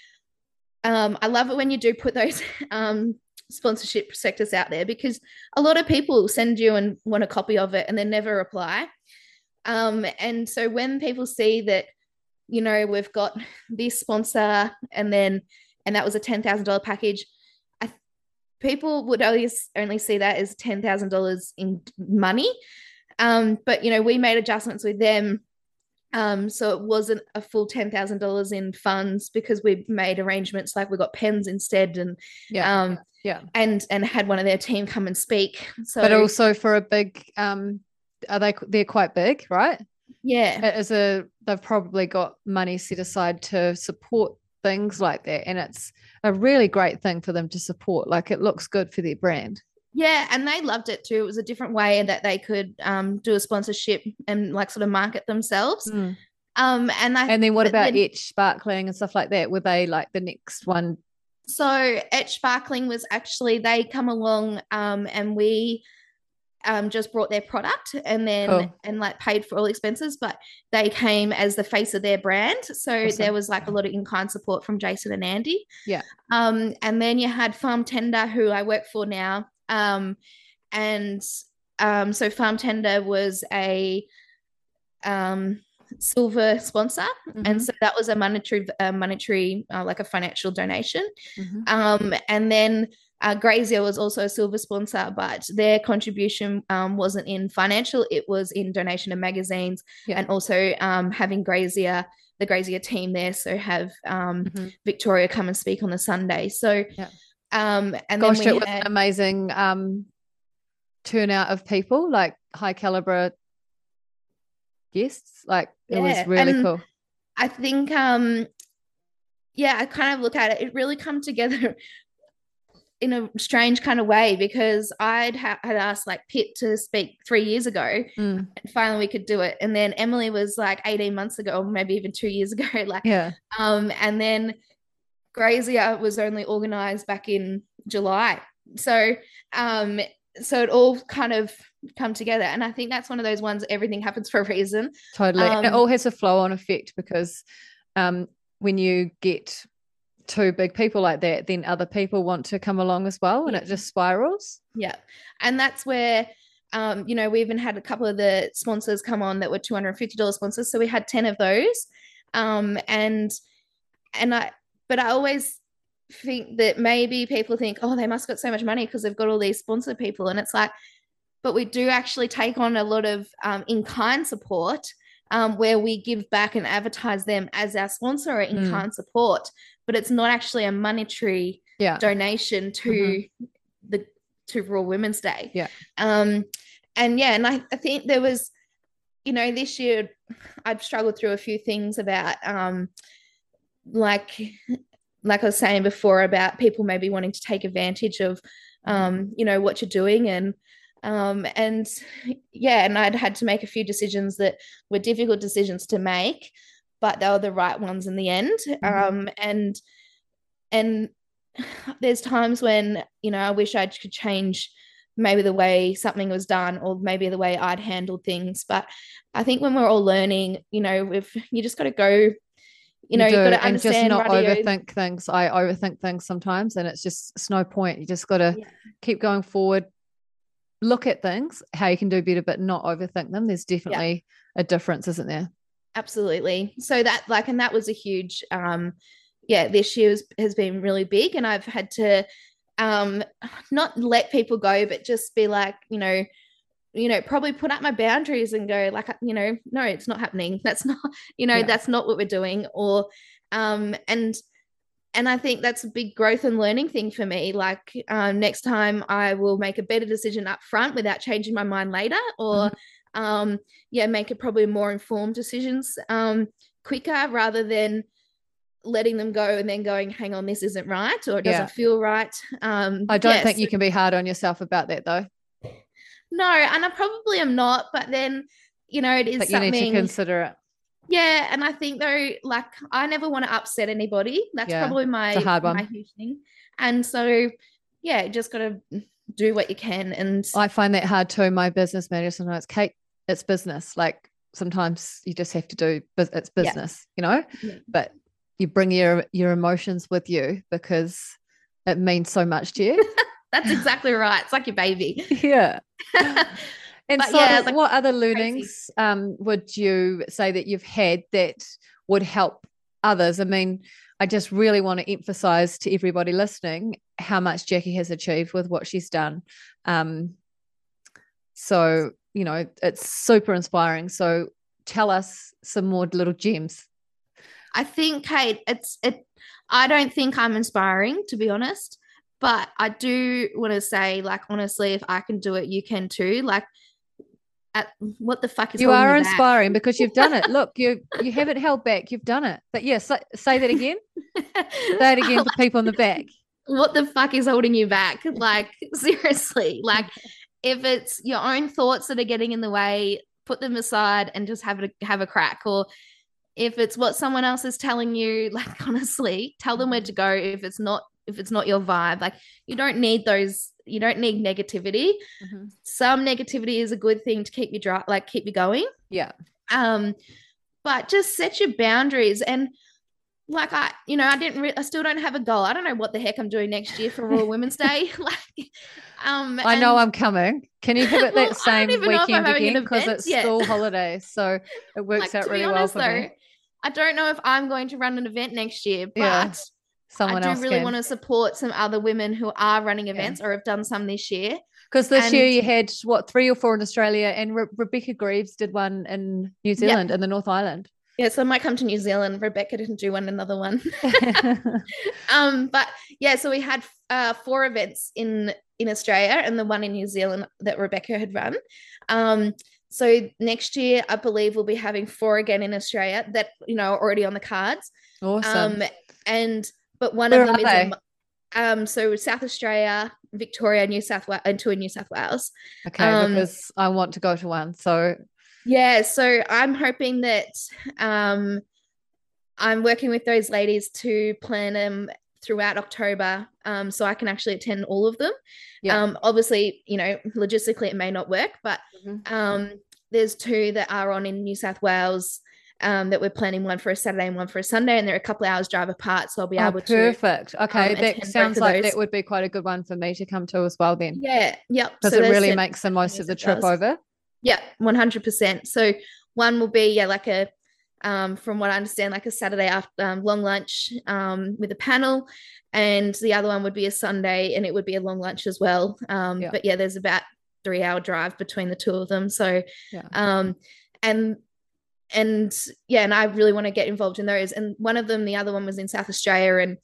S2: um, I love it when you do put those (laughs) um, sponsorship sectors out there because a lot of people send you and want a copy of it and then never reply. Um, and so when people see that, you know, we've got (laughs) this sponsor and then and that was a ten thousand dollar package, I people would always only see that as ten thousand dollars in money. Um, but you know, we made adjustments with them. Um, so it wasn't a full ten thousand dollars in funds because we made arrangements like we got pens instead and
S1: Yeah.
S2: um
S1: yeah.
S2: and and had one of their team come and speak. So
S1: But also for a big, um, are they? They're quite big, right?
S2: yeah,
S1: As a, they've probably got money set aside to support things like that, and it's a really great thing for them to support. Like it looks good for their brand.
S2: Yeah, and they loved it too. It was a different way that they could um, do a sponsorship and like sort of market themselves.
S1: Mm.
S2: Um, and I
S1: And then what about
S2: then-
S1: Etch Sparkling and stuff like that? Were they like the next one?
S2: So Etch Sparkling was actually they come along um, and we um, just brought their product and then
S1: Cool.
S2: and like paid for all expenses, but they came as the face of their brand. So
S1: Awesome.
S2: there was like a lot of in-kind support from Jason and Andy.
S1: Yeah.
S2: Um, and then you had Farm Tender, who I work for now. Um, and um, so Farm Tender was a um silver sponsor
S1: Mhm,
S2: and so that was a monetary uh, monetary uh, like a financial donation
S1: mhm.
S2: um, and then uh, Graziher was also a silver sponsor, but their contribution um, wasn't in financial; it was in donation of magazines,
S1: Yeah.
S2: and also um, having Graziher, the Graziher team there, so have um,
S1: Mhm.
S2: Victoria come and speak on the Sunday. So,
S1: Yeah.
S2: um, and
S1: Gosh,
S2: then
S1: it was
S2: had,
S1: an amazing um, turnout of people, like high caliber guests. Like it was really
S2: and-
S1: cool.
S2: I think, um, yeah, I kind of look at it; it really come together. In a strange kind of way, because I'd ha- had asked like Pitt to speak three years ago,
S1: Mm,
S2: and finally we could do it. And then Emily was like 18 months ago, or maybe even two years (laughs) ago. Like,
S1: yeah,
S2: um, and then Graziher was only organized back in July. So, um, so it all kind of come together. And I think that's one of those ones everything happens for a reason.
S1: totally. and it
S2: Um,
S1: all has a flow on effect because um, when you get two big people like that, then other people want to come along as well, and
S2: Yeah.
S1: it just spirals.
S2: Yeah. And that's where um, you know, we even had a couple of the sponsors come on that were $250 sponsors. So we had 10 of those. Um, and and I but I always think that maybe people think, oh, they must got so much money because they've got all these sponsor people. And it's like, but we do actually take on a lot of um, in-kind support um, where we give back and advertise them as our sponsor or in-kind support, but it's not actually a monetary
S1: Yeah,
S2: donation to the to Rural Women's Day.
S1: Yeah.
S2: Um, and yeah, and I, I think there was, you know, this year I've struggled through a few things about um like like I was saying before about people maybe wanting to take advantage of um, you know, what you're doing and um and yeah, and I'd had to make a few decisions that were difficult decisions to make, but they were the right ones in the end.
S1: Mhm.
S2: Um and and (sighs) there's times when you know I wish I could change maybe the way something was done or maybe the way I'd handled things but I think when we're all learning you know if (laughs) you just got to go you know
S1: do,
S2: you've got to understand.
S1: and just not
S2: radio.
S1: overthink things. I overthink things sometimes, and it's just it's no point. You just got to
S2: Yeah.
S1: keep going forward. Look at things, how you can do better, but not overthink them. There's definitely a difference, isn't there?
S2: Absolutely so that like and that was a huge um yeah this year was, has been really big and I've had to um not let people go but just be like you know you know probably put up my boundaries and go like you know no it's not happening (laughs) that's not you know
S1: Yeah.
S2: that's not what we're doing or um and and I think that's a big growth and learning thing for me. Like um, next time, I will make a better decision up front without changing my mind later, or um, yeah, make it probably more informed decisions um, quicker rather than letting them go and then going, hang on, this isn't right, or it doesn't
S1: Yeah.
S2: feel right. Um,
S1: I don't think you can be hard on yourself about that, though.
S2: No, and I probably am not, but then you know, it is
S1: But you
S2: something.
S1: need to consider it.
S2: Yeah, and I think though, like I never want to upset anybody. That's
S1: Yeah,
S2: probably my
S1: a hard one.
S2: my huge thing. And so, yeah, just got to do what you can. And
S1: I find that hard too. My business manager sometimes, Kate, it's business. Like sometimes you just have to do, it's
S2: Yeah.
S1: business, you know.
S2: Yeah.
S1: But you bring your your emotions with you because it means so much to you. (laughs)
S2: that's exactly right. It's like your baby. (laughs)
S1: yeah. (laughs) And so,
S2: yeah, like
S1: what other learnings um, would you say that you've had that would help others? I mean, I just really want to emphasize to everybody listening how much Jackie has achieved with what she's done. Um, so, you know, it's super inspiring. So, tell us some more little gems.
S2: I think, Kate, it's it. I don't think I'm inspiring, to be honest. But I do want to say, like, honestly, if I can do it, you can too. Like, at, what the fuck is
S1: You are
S2: me back?
S1: inspiring because you've done it. (laughs) Look, you you haven't held back. You've done it. But yes, say, say that again. Say it again for (laughs) people in the back.
S2: what the fuck is holding you back? Like, (laughs) seriously, like if it's your own thoughts that are getting in the way, put them aside and just have a have a crack. Or if it's what someone else is telling you, (laughs) like honestly, tell them where to go if it's not if it's not your vibe. Like you don't need those, you don't need negativity. Mm-hmm. Some negativity is a good thing to keep you dry, like keep you going.
S1: Yeah.
S2: Um, but just set your boundaries and like I, you know, I didn't, re- I still don't have a goal. I don't know what the heck I'm doing next year for Rural Women's (laughs) Day. (laughs) like, um,
S1: I know I'm coming. Can you have it (laughs) that well, same weekend again? Because it's yet. school holidays, so it works like, out really honest, well for though, me.
S2: I don't know if I'm going to run an event next year, but yeah,
S1: someone
S2: I
S1: do
S2: really
S1: can.
S2: want to support some other women who are running events yeah. or have done some this year.
S1: Because this and, year you had what three or four in Australia, and Re- Rebecca Greaves did one in New Zealand yeah. in the North Island.
S2: Yeah, so I might come to New Zealand. Rebecca didn't do one, another one. (laughs) (laughs) um, but yeah, so we had uh, four events in in Australia and the one in New Zealand that Rebecca had run. Um, so next year, I believe we'll be having four again in Australia that you know are already on the cards.
S1: Awesome.
S2: Um, and but one
S1: Where
S2: of them
S1: is
S2: in, um, so South Australia, Victoria, New South Wales, and two in New South Wales.
S1: Okay, um, because I want to go to one. So
S2: yeah, so I'm hoping that um, I'm working with those ladies to plan them throughout October, um, so I can actually attend all of them. Yeah. Um, obviously, you know, logistically it may not work, but mm-hmm. um, there's two that are on in New South Wales. Um, that we're planning one for a Saturday and one for a Sunday, and they're a couple hours drive apart, so I'll be
S1: oh,
S2: able
S1: perfect. to. Perfect. Okay, um, that sounds like that would be quite a good one for me to come to as well. Then,
S2: yeah, yep.
S1: Because so it really makes the most of the trip over.
S2: Yeah, 100%. So one will be, yeah, like a, um, from what I understand, like a Saturday after um, long lunch um, with a panel. And the other one would be a Sunday and it would be a long lunch as well. Um, yeah. But yeah, there's about three hour drive between the two of them. So, yeah. um, and, and yeah, and I really want to get involved in those. And one of them, the other one was in South Australia. And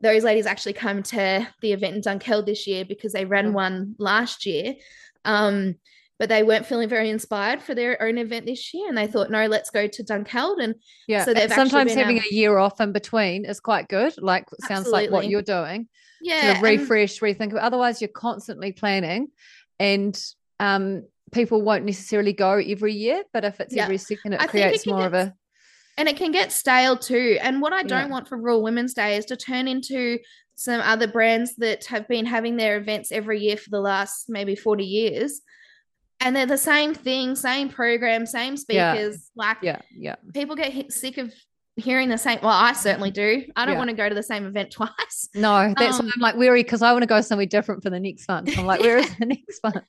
S2: those ladies actually come to the event in Dunkeld this year because they ran one last year. Um, but they weren't feeling very inspired for their own event this year and they thought no let's go to dunkeld and
S1: yeah so sometimes having a year off in between is quite good like sounds like what you're doing
S2: yeah
S1: to refresh and, rethink otherwise you're constantly planning and um people won't necessarily go every year but if it's yeah. every second it I creates it more get, of a
S2: and it can get stale too and what i don't yeah. want for Rural Women's Day is to turn into some other brands that have been having their events every year for the last maybe 40 years and they're the same thing, same program, same speakers.
S1: Yeah.
S2: Like,
S1: yeah, yeah.
S2: People get sick of hearing the same. Well, I certainly do. I don't yeah. want to go to the same event (laughs) twice.
S1: No, that's um, I'm like weary because I want to go somewhere different for the next one. I'm like, where is (laughs) the next one?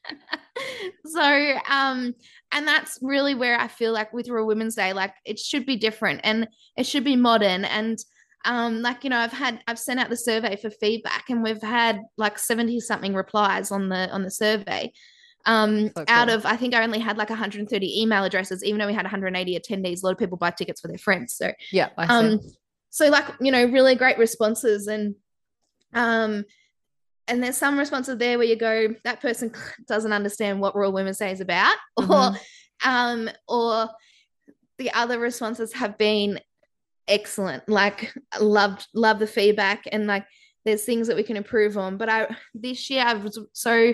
S1: (laughs)
S2: so, um, and that's really where I feel like with Rural Women's Day, like it should be different and it should be modern and um like you know i've had i've sent out the survey for feedback and we've had like 70 something replies on the on the survey um, so cool. out of I think I only had like 130 email addresses, even though we had 180 attendees. A lot of people buy tickets for their friends. So
S1: yeah,
S2: um, so like you know, really great responses and um, and there's some responses there where you go, that person (laughs) doesn't understand what Rural Women's Day is about, (laughs) mm-hmm. or um, or the other responses have been excellent. Like loved love the feedback and like there's things that we can improve on. But I this year I was so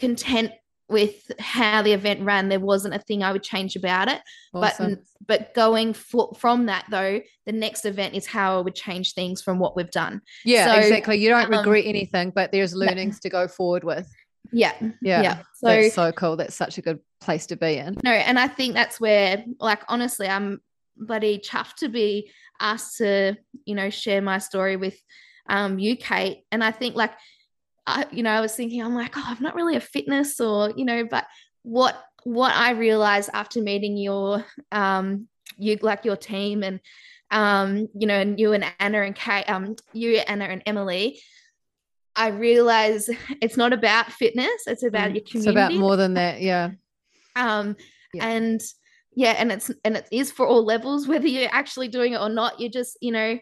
S2: content with how the event ran. There wasn't a thing I would change about it. Awesome. But but going for, from that though, the next event is how I would change things from what we've done.
S1: Yeah, so, exactly. You don't um, regret anything, but there's learnings no. to go forward with.
S2: Yeah.
S1: Yeah. Yeah. So that's so cool. That's such a good place to be in.
S2: No, and I think that's where, like, honestly, I'm bloody chuffed to be asked to, you know, share my story with um you, Kate. And I think like I, you know, I was thinking, I'm like, oh, I'm not really a fitness or, you know, but what what I realized after meeting your um you like your team and um you know and you and Anna and Kate um you Anna and Emily I realize it's not about fitness it's about mm, your community
S1: it's about more than that yeah.
S2: Um yeah. and yeah and it's and it is for all levels (laughs) whether you're actually doing it or not. You're just you know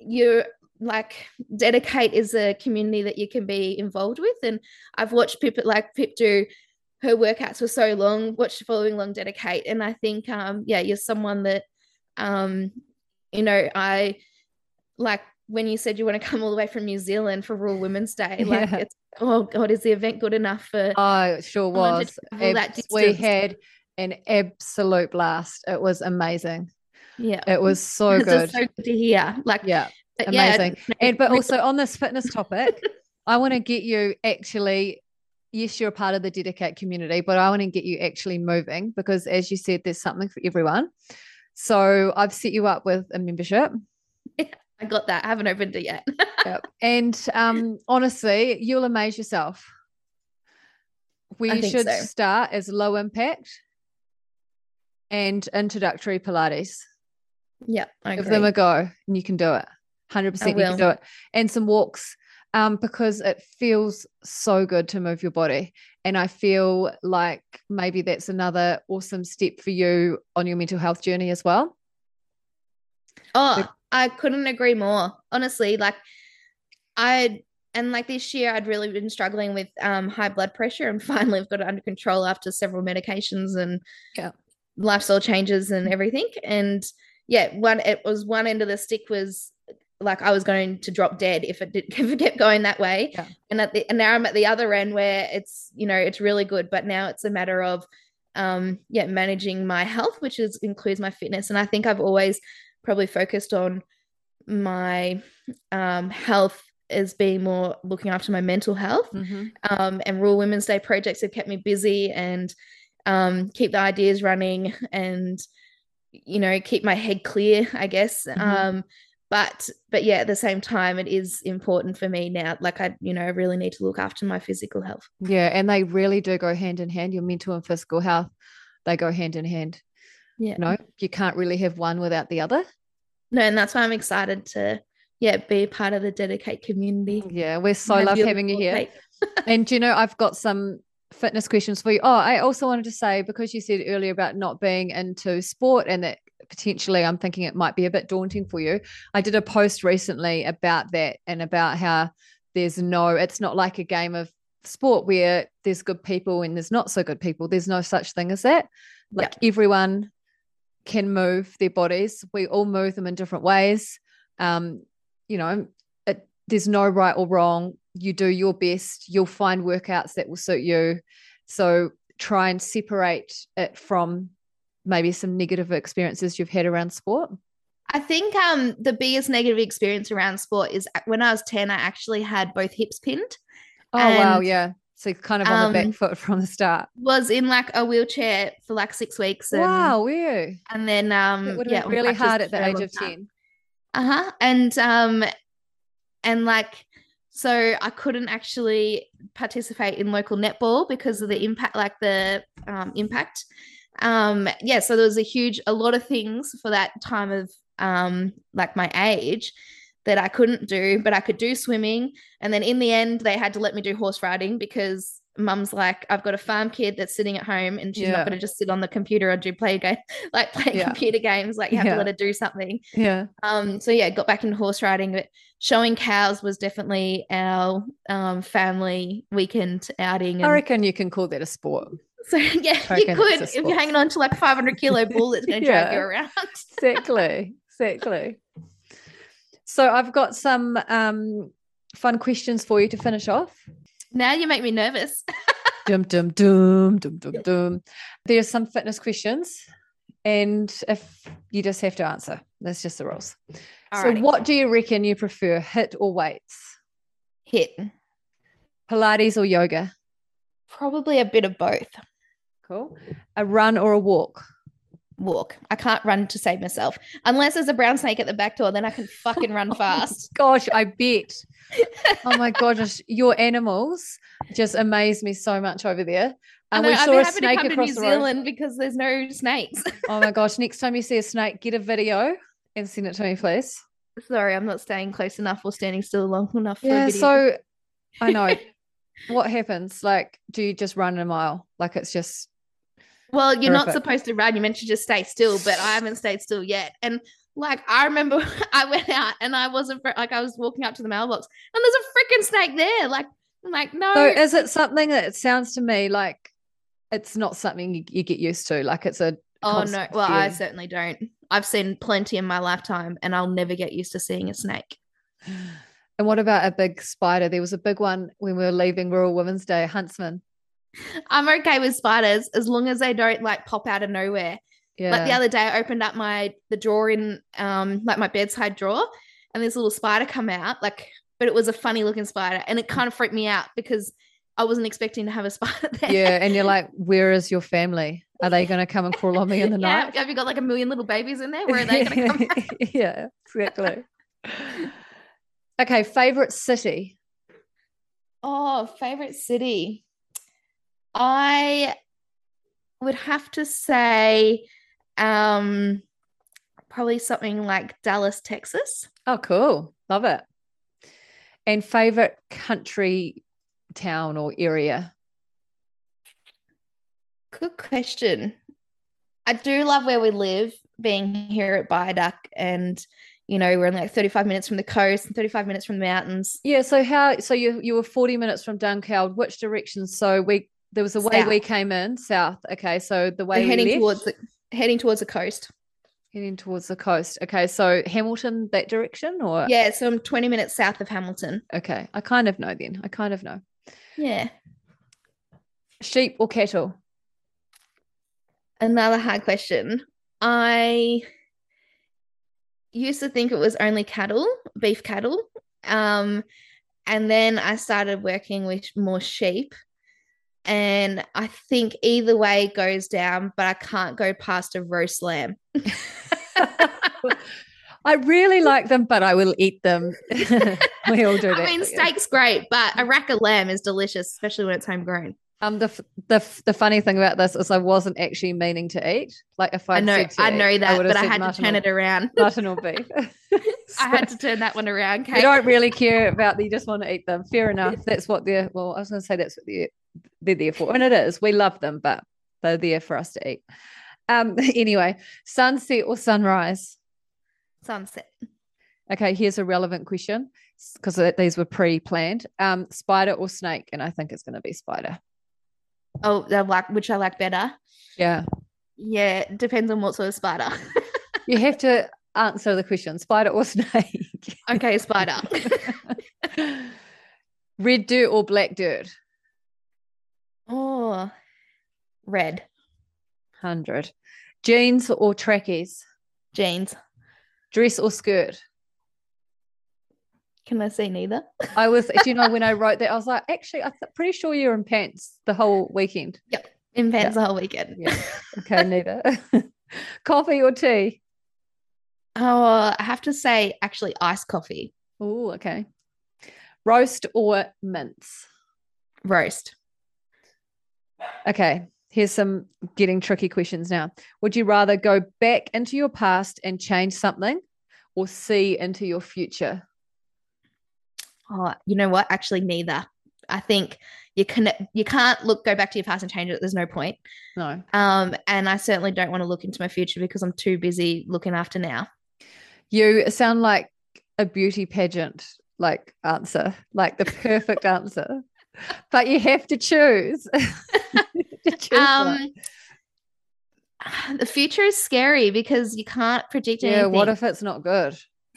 S2: you're like DediKate is a community that you can be involved with and i've watched pip like pip do her workouts for so long watched following long DediKate and i think um yeah you're someone that um you know i like when you said you want to come all the way from New Zealand for Rural Women's Day, (laughs) like
S1: Yeah.
S2: it's oh god, is the event good enough for
S1: Oh, it sure was. Abs- we had an absolute blast. It was amazing.
S2: yeah.
S1: It was so (laughs) good.
S2: so good to hear. Like
S1: yeah.
S2: But yeah,
S1: amazing. And but also on this fitness topic, I want to get you actually, yes, you're a part of the DediKate community, but I want to get you actually moving because as you said, there's something for everyone. So I've set you up with a membership. (laughs)
S2: I got that. I haven't opened it yet. (laughs)
S1: Yep. And um, honestly, you'll amaze yourself. We should
S2: so.
S1: start as low impact and introductory Pilates.
S2: yeah, I
S1: Give
S2: agree.
S1: them a go and you can do it. 100% you can do it. And some walks um, because it feels so good to move your body. And I feel like maybe that's another awesome step for you on your mental health journey as well.
S2: Oh, I couldn't agree more. Honestly, like I and like this year I'd really been struggling with um high blood pressure and (laughs) finally I've got it under control after several medications and
S1: Yeah.
S2: lifestyle changes and everything. And yeah, one it was one end of the stick was like I was going to drop dead if it did (laughs) if it kept going that way.
S1: Yeah.
S2: And at the and now I'm at the other end where it's, you know, it's really good, but now it's a matter of um yeah, managing my health, which is includes my fitness. And I think I've always probably focused on my um, health as being more looking after my mental health.
S1: Mhm.
S2: Um, and Rural Women's Day projects have kept me busy and um, keep the ideas running and you know keep my head clear, I guess.
S1: Mhm.
S2: But but yeah, at the same time, it is important for me now. Like I, you know, I really need to look after my physical health.
S1: Yeah. And they really do go hand in hand. Your mental and physical health, they go hand in hand.
S2: Yeah.
S1: You know, you can't really have one without the other.
S2: No, and that's why I'm excited to yeah be part of the DediKate community.
S1: Yeah. We're so love having you here. (laughs) And you know, I've got some fitness questions for you. Oh, I also wanted to say because you said earlier about not being into sport and that potentially I'm thinking it might be a bit daunting for you. I did a post recently about that and about how there's no, it's not like a game of sport where there's good people and there's not so good people. There's no such thing as that. Like everyone can move their bodies. We all move them in different ways. Um, you know, it, there's no right or wrong. You do your best. You'll find workouts that will suit you. So try and separate it from maybe some negative experiences you've had around sport.
S2: I think um the biggest negative experience around sport is uh, when I was 10, I actually had both hips pinned.
S1: Oh wow, yeah. So kind of on the
S2: um,
S1: back foot from the start.
S2: Was in like a wheelchair for like six weeks. And,
S1: Wow, you?
S2: And then um
S1: It would have
S2: yeah,
S1: really hard at the age of 10.
S2: Uh-huh. And um and like so I couldn't actually participate in local netball because of the impact like the um impact. Um yeah, so there was a huge a lot of things for that time of um like my age that I couldn't do, but I could do swimming. And then in the end they had to let me do horse riding because mum's like, I've got a farm kid that's sitting at home and she's
S1: Yeah.
S2: not going to just sit on the computer or do play game (laughs) like play
S1: Yeah.
S2: computer games. Like you have
S1: Yeah.
S2: to let her do something.
S1: Yeah.
S2: Um, so yeah, got back into horse riding, but showing cows was definitely our um family weekend outing.
S1: I reckon you can call that a sport. (laughs)
S2: so yeah, you could if you're hanging on to like 500 (laughs) kilo bull that's going to drag you around. (laughs)
S1: Exactly. exactly. So I've got some um fun questions for you to finish off.
S2: now you make me nervous.
S1: Dum dum dum dum dum dum. There's some fitness questions, and if you just have to answer, that's just the rules. So, what do you reckon you prefer, HIIT or weights?
S2: HIIT?
S1: Pilates or yoga?
S2: Probably a bit of both.
S1: Cool. A run or a walk?
S2: Walk. I can't run to save myself unless there's a brown snake at the back door. Then I can fucking run (laughs) oh fast.
S1: Gosh, I bet. oh my (laughs) gosh, your animals just amaze me so much over there. And
S2: know,
S1: we saw a snake across
S2: New
S1: the road.
S2: Zealand because there's no snakes. (laughs)
S1: Oh my gosh, next time you see a snake, get a video and send it to me, please.
S2: Sorry, I'm not staying close enough or standing still long enough for a
S1: Yeah,
S2: video.
S1: so I know. What happens? Like, do you just run a mile? Like it's just
S2: Well, you're not supposed to run. You meant to just stay still, but I haven't stayed still yet. And like, I remember (laughs) I went out and I wasn't like I was walking up to the mailbox and there's a freaking snake there. Like, I'm like, no.
S1: so is it something that it sounds to me like it's not something you, you get used to? Like it's a
S2: oh no. Well, I certainly don't. I've seen plenty in my lifetime, and I'll never get used to seeing a snake. (sighs)
S1: And what about a big spider? There was a big one when we were leaving Rural Women's Day, Huntsman.
S2: I'm okay with spiders as long as they don't like pop out of nowhere.
S1: Yeah.
S2: Like the other day, I opened up my the drawer in um like my bedside drawer, and this little spider come out. Like, but it was a funny looking spider, and it kind of freaked me out because I wasn't expecting to have a (laughs) spider there.
S1: yeah. And you're like, where is your family? Are they going to come and crawl on me in the (laughs)
S2: Yeah,
S1: night?
S2: Have you got like a million little babies in there? (laughs) Where are they going to come?
S1: yeah, exactly. Okay, favorite city.
S2: Oh, favorite city. I would have to say um probably something like Dallas, Texas.
S1: Oh, cool. Love it. And favorite country, town, or area?
S2: Good question. I do love where we live, being here at Byaduk, and you know, we're only like 35 minutes from the coast and 35 minutes from the mountains.
S1: Yeah. So how? So you you were forty minutes from Dunkeld. Which direction? So we there was a way we came in south. Okay. So the way
S2: We're heading
S1: left,
S2: towards the heading towards the coast.
S1: heading towards the coast. Okay. So Hamilton that direction or
S2: Yeah, so I'm 20 minutes south of Hamilton.
S1: Okay. I kind of know then. I kind of know.
S2: Yeah.
S1: Sheep or cattle?
S2: Another hard question. I used to think it was only cattle, beef cattle. Um, and then I started working with more sheep. And I think either way goes down, but I can't go past a roast lamb. (laughs)
S1: I really like them, but I will eat them. (laughs) we all do (laughs) that.
S2: I mean, steak's great, but a rack of lamb is delicious, especially when it's homegrown.
S1: Um, the, f- the f- the funny thing about this is I wasn't actually meaning to eat. Like if
S2: I
S1: I'd
S2: know, I
S1: eat,
S2: know that,
S1: would've
S2: but I had to turn
S1: or-
S2: it around. (laughs)
S1: Mutton or beef. (laughs)
S2: I had to turn that one around.
S1: You don't really care about. You just want to eat them. Fair enough. (laughs) That's what they're. Well, I was going to say that's what they're they're there for, and it is. We love them, but they're there for us to eat. Um. Anyway, sunset or sunrise?
S2: Sunset.
S1: Okay, here's a relevant question because these were pre-planned. Um, spider or snake? And I think it's going to be spider.
S2: Oh, I like which I like better.
S1: Yeah,
S2: Yeah, depends on what sort of spider.
S1: you have to answer the question: spider or snake? (laughs)
S2: okay, spider. (laughs)
S1: Red dirt or black dirt?
S2: oh, red
S1: Hundred. Jeans or trackies?
S2: jeans.
S1: Dress or skirt?
S2: Can I say neither?
S1: I was, do you know, when I (laughs) wrote that, I was like, actually, I'm pretty sure you're in pants the whole weekend.
S2: Yep, in pants the whole weekend.
S1: Yeah. Okay, neither. (laughs) Coffee or tea?
S2: Oh, I have to say, actually, iced coffee,
S1: Oh, okay. Roast or mince?
S2: roast.
S1: Okay, here's some getting tricky questions now. Would you rather go back into your past and change something or see into your future?
S2: Oh, you know what? Actually, neither. I think you can you can't look go back to your past and change it. There's no point.
S1: No.
S2: Um, and I certainly don't want to look into my future because I'm too busy looking after now.
S1: You sound like a beauty pageant like answer, like the perfect (laughs) answer. But you have to choose. (laughs) To choose.
S2: Um, the future is scary because you can't predict it.
S1: yeah,
S2: anything.
S1: what if it's not good?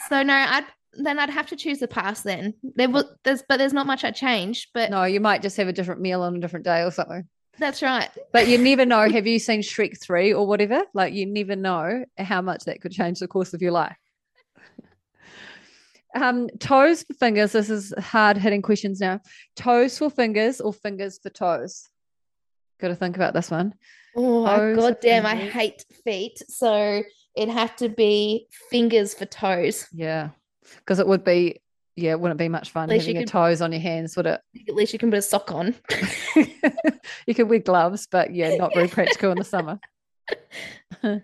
S2: So no, I'd then I'd have to choose the past. Then there was there's but there's not much I changed. But
S1: No, you might just have a different meal on a different day or something.
S2: that's right.
S1: But you never know. (laughs) Have you seen Shrek 3 or whatever? Like you never know how much that could change the course of your life. Um, toes for fingers. This is hard hitting questions now. Toes for fingers or fingers for toes? Got to think about this one.
S2: Oh
S1: Toes
S2: god damn, I hate feet. So it'd have to be fingers for toes.
S1: Yeah, because it would be. Yeah, it wouldn't be much fun having
S2: you
S1: your
S2: could-
S1: toes on your hands, would it?
S2: At least you can put a sock on. (laughs)
S1: you could wear gloves, but yeah, not very practical in the summer. (laughs)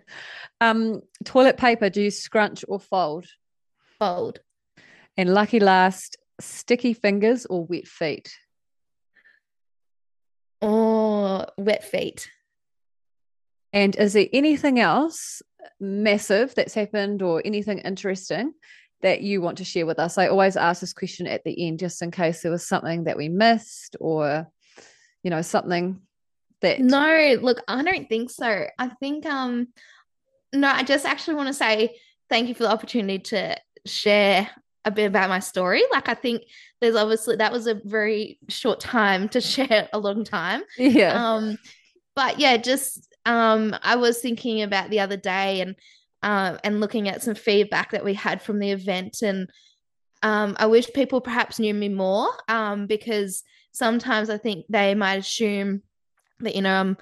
S1: um, toilet paper. Do you scrunch or fold?
S2: Fold.
S1: And lucky last, sticky fingers or wet feet?
S2: Oh, wet feet.
S1: And is there anything else massive that's happened or anything interesting that you want to share with us? I always ask this question at the end just in case there was something that we missed or, you know, something that.
S2: No, look, I don't think so. I think um no, I just actually want to say thank you for the opportunity to share a bit about my story. Like I think there's obviously that was a very short time to (laughs) share a long time.
S1: Yeah.
S2: Um, but yeah, just um, I was thinking about the other day and uh, and looking at some feedback that we had from the event, and um, I wish people perhaps knew me more um, because sometimes I think they might assume that you know I'm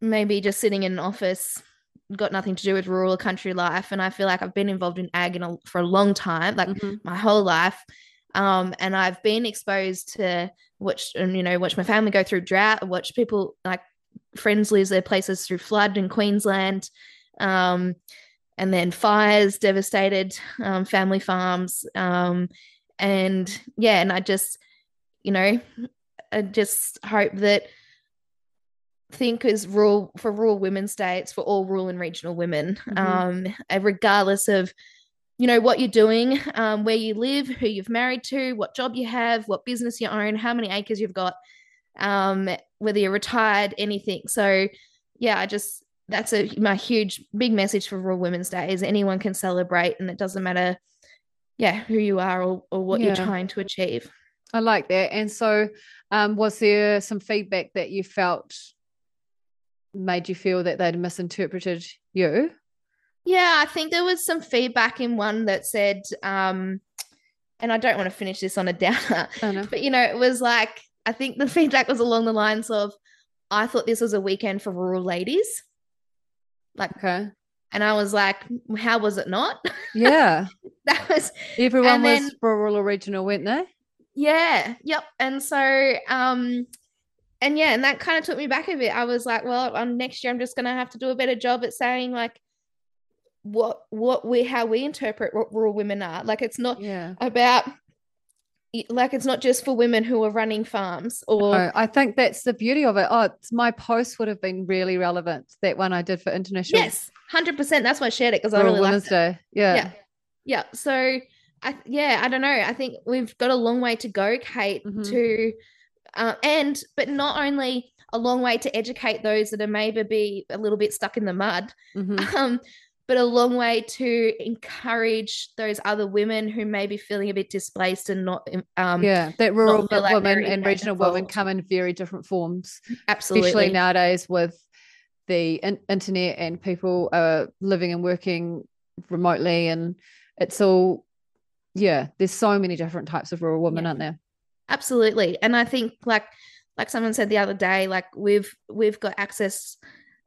S2: maybe just sitting in an office got nothing to do with rural country life. And i feel like i've been involved in ag in a, for a long time like mm-hmm. my whole life. Um, and i've been exposed to watch and you know watch my family go through drought watch people like friends lose their places through flood in queensland. Um, and then fires devastated um, family farms um, and yeah and i just you know i just hope that think is rural for rural women's states for all rural and regional women mm-hmm. um regardless of you know what you're doing um, where you live who you've married to what job you have what business you own how many acres you've got um, whether you're retired anything so yeah i just that's a my huge big message for rural women's day is anyone can celebrate and it doesn't matter yeah who you are or, or what yeah. you're trying to achieve
S1: i like that and so um, was there some feedback that you felt made you feel that they'd misinterpreted you?
S2: Yeah, I think there was some feedback in one that said, um, and I don't want to finish this on a (laughs) downer, oh, but you know, it was like, I think the (laughs) feedback was along the lines of, I thought this was a weekend for rural ladies. Like,
S1: okay.
S2: And I was like, how was it not?
S1: Yeah. (laughs)
S2: that was
S1: everyone was then, rural original, weren't they?
S2: Yeah. Yep. And so um and yeah, and that kind of took me back a bit. I was like, well, on next year I'm just gonna have to do a better job at saying like what what we how we interpret what rural women are. Like it's not
S1: yeah.
S2: about like it's not just for women who are running farms or
S1: no, I think that's the beauty of it. Oh, my post would have been really relevant. That one I did for international.
S2: Yes, hundred percent. That's why I shared it because I really liked it.
S1: Yeah.
S2: Yeah. Yeah. So I yeah, I don't know. I think we've got a long way to go, Kate, mm-hmm. to uh, and but not only a long way to educate those that are maybe be a little bit stuck in the mud, mm-hmm. um, but a long way to encourage those other women who may be feeling a bit displaced and not um
S1: yeah that rural like women and regional involved. women come in very different forms
S2: absolutely
S1: especially nowadays with the in- internet and people are living and working remotely and it's all yeah there's so many different types of rural women yeah. aren't there
S2: absolutely and i think like like someone said the other day like we've we've got access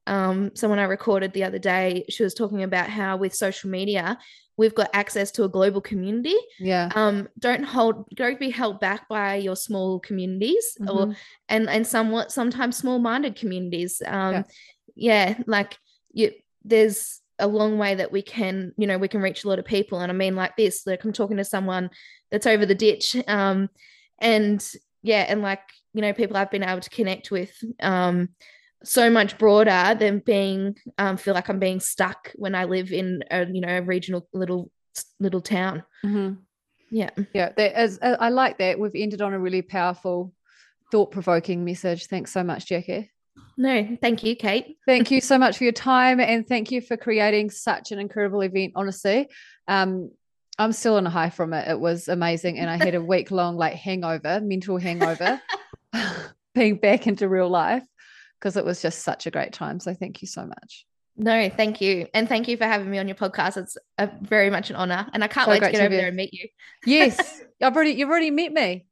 S2: um someone i recorded the other day she was talking about how with social media we've got access to a global community
S1: yeah
S2: um don't hold don't be held back by your small communities mm-hmm. or and and somewhat sometimes small minded communities um yeah. yeah like you there's a long way that we can you know we can reach a lot of people and i mean like this like i'm talking to someone that's over the ditch um and yeah and like you know people i've been able to connect with um so much broader than being um feel like i'm being stuck when i live in a you know a regional little little town
S1: mm-hmm.
S2: yeah
S1: yeah that is i like that we've ended on a really powerful thought-provoking message thanks so much jackie
S2: no, thank you, Kate. (laughs)
S1: thank you so much for your time and thank you for creating such an incredible event. Honestly, um, I'm still on a high from it. It was amazing. And I had a (laughs) week long like hangover, mental hangover, (laughs) being back into real life because it was just such a great time. So thank you so much.
S2: No, thank you. And thank you for having me on your podcast. It's a, very much an honor. And I can't so wait to get to over there and meet you.
S1: Yes. (laughs) I've already you've already met me.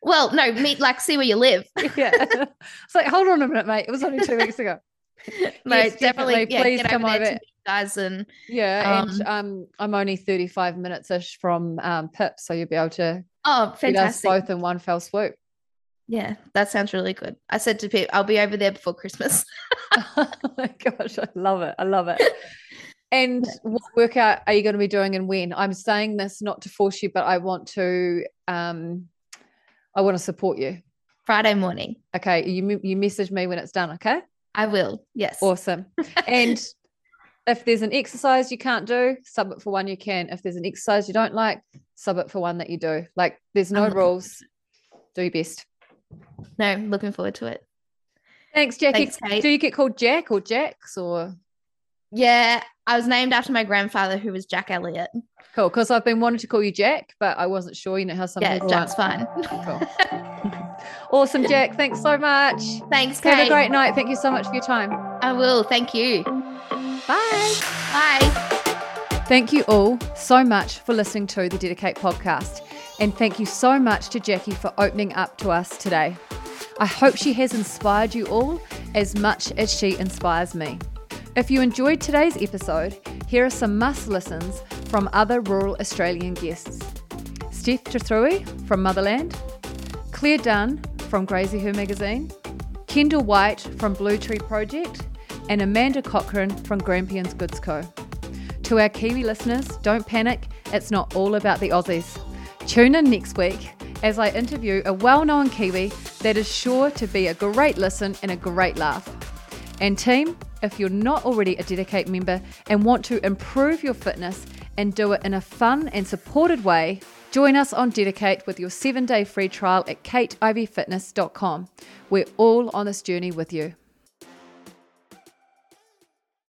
S2: Well, no, meet like see where you live. (laughs)
S1: yeah. It's like, hold on a minute, mate. It was only two weeks ago. (laughs)
S2: no, yes, definitely, definitely. Yeah, please come over. over guys and
S1: yeah um, and um i'm only 35 minutes ish from um pip so you'll be able to
S2: oh fantastic
S1: both in one fell swoop
S2: yeah that sounds really good i said to pip i'll be over there before christmas (laughs) (laughs)
S1: oh my gosh i love it i love it and what workout are you going to be doing and when i'm saying this not to force you but i want to um i want to support you
S2: friday morning
S1: okay you you message me when it's done okay
S2: I will. Yes.
S1: Awesome. (laughs) And if there's an exercise you can't do, sub it for one you can. If there's an exercise you don't like, sub it for one that you do. Like there's no rules. Do your best.
S2: No, looking forward to it.
S1: Thanks, Jackie. Thanks, do you get called Jack or Jax or?
S2: Yeah, I was named after my grandfather, who was Jack Elliott.
S1: Cool, because I've been wanting to call you Jack, but I wasn't sure. You know how some
S2: Yeah,
S1: people
S2: Jack's
S1: aren't.
S2: fine. (laughs)
S1: Cool. awesome, Jack. Thanks so much.
S2: Thanks, Kate.
S1: Have a great night. Thank you so much for your time.
S2: I will. Thank you.
S1: Bye.
S2: Bye.
S1: Thank you all so much for listening to the DediKate podcast. And thank you so much to Jackie for opening up to us today. I hope she has inspired you all as much as she inspires me. If you enjoyed today's episode, here are some must listens from other rural Australian guests Steph Truthrui from Motherland, Claire Dunn from Graziher magazine, Kendall White from Blue Tree Project, and Amanda Cochran from Grampians Goods Co. To our Kiwi listeners, don't panic, it's not all about the Aussies. Tune in next week as I interview a well known Kiwi that is sure to be a great listen and a great laugh. And, team, if you're not already a DediKate member and want to improve your fitness and do it in a fun and supported way, join us on DediKate with your seven day free trial at kateiveyfitness.com. We're all on this journey with you.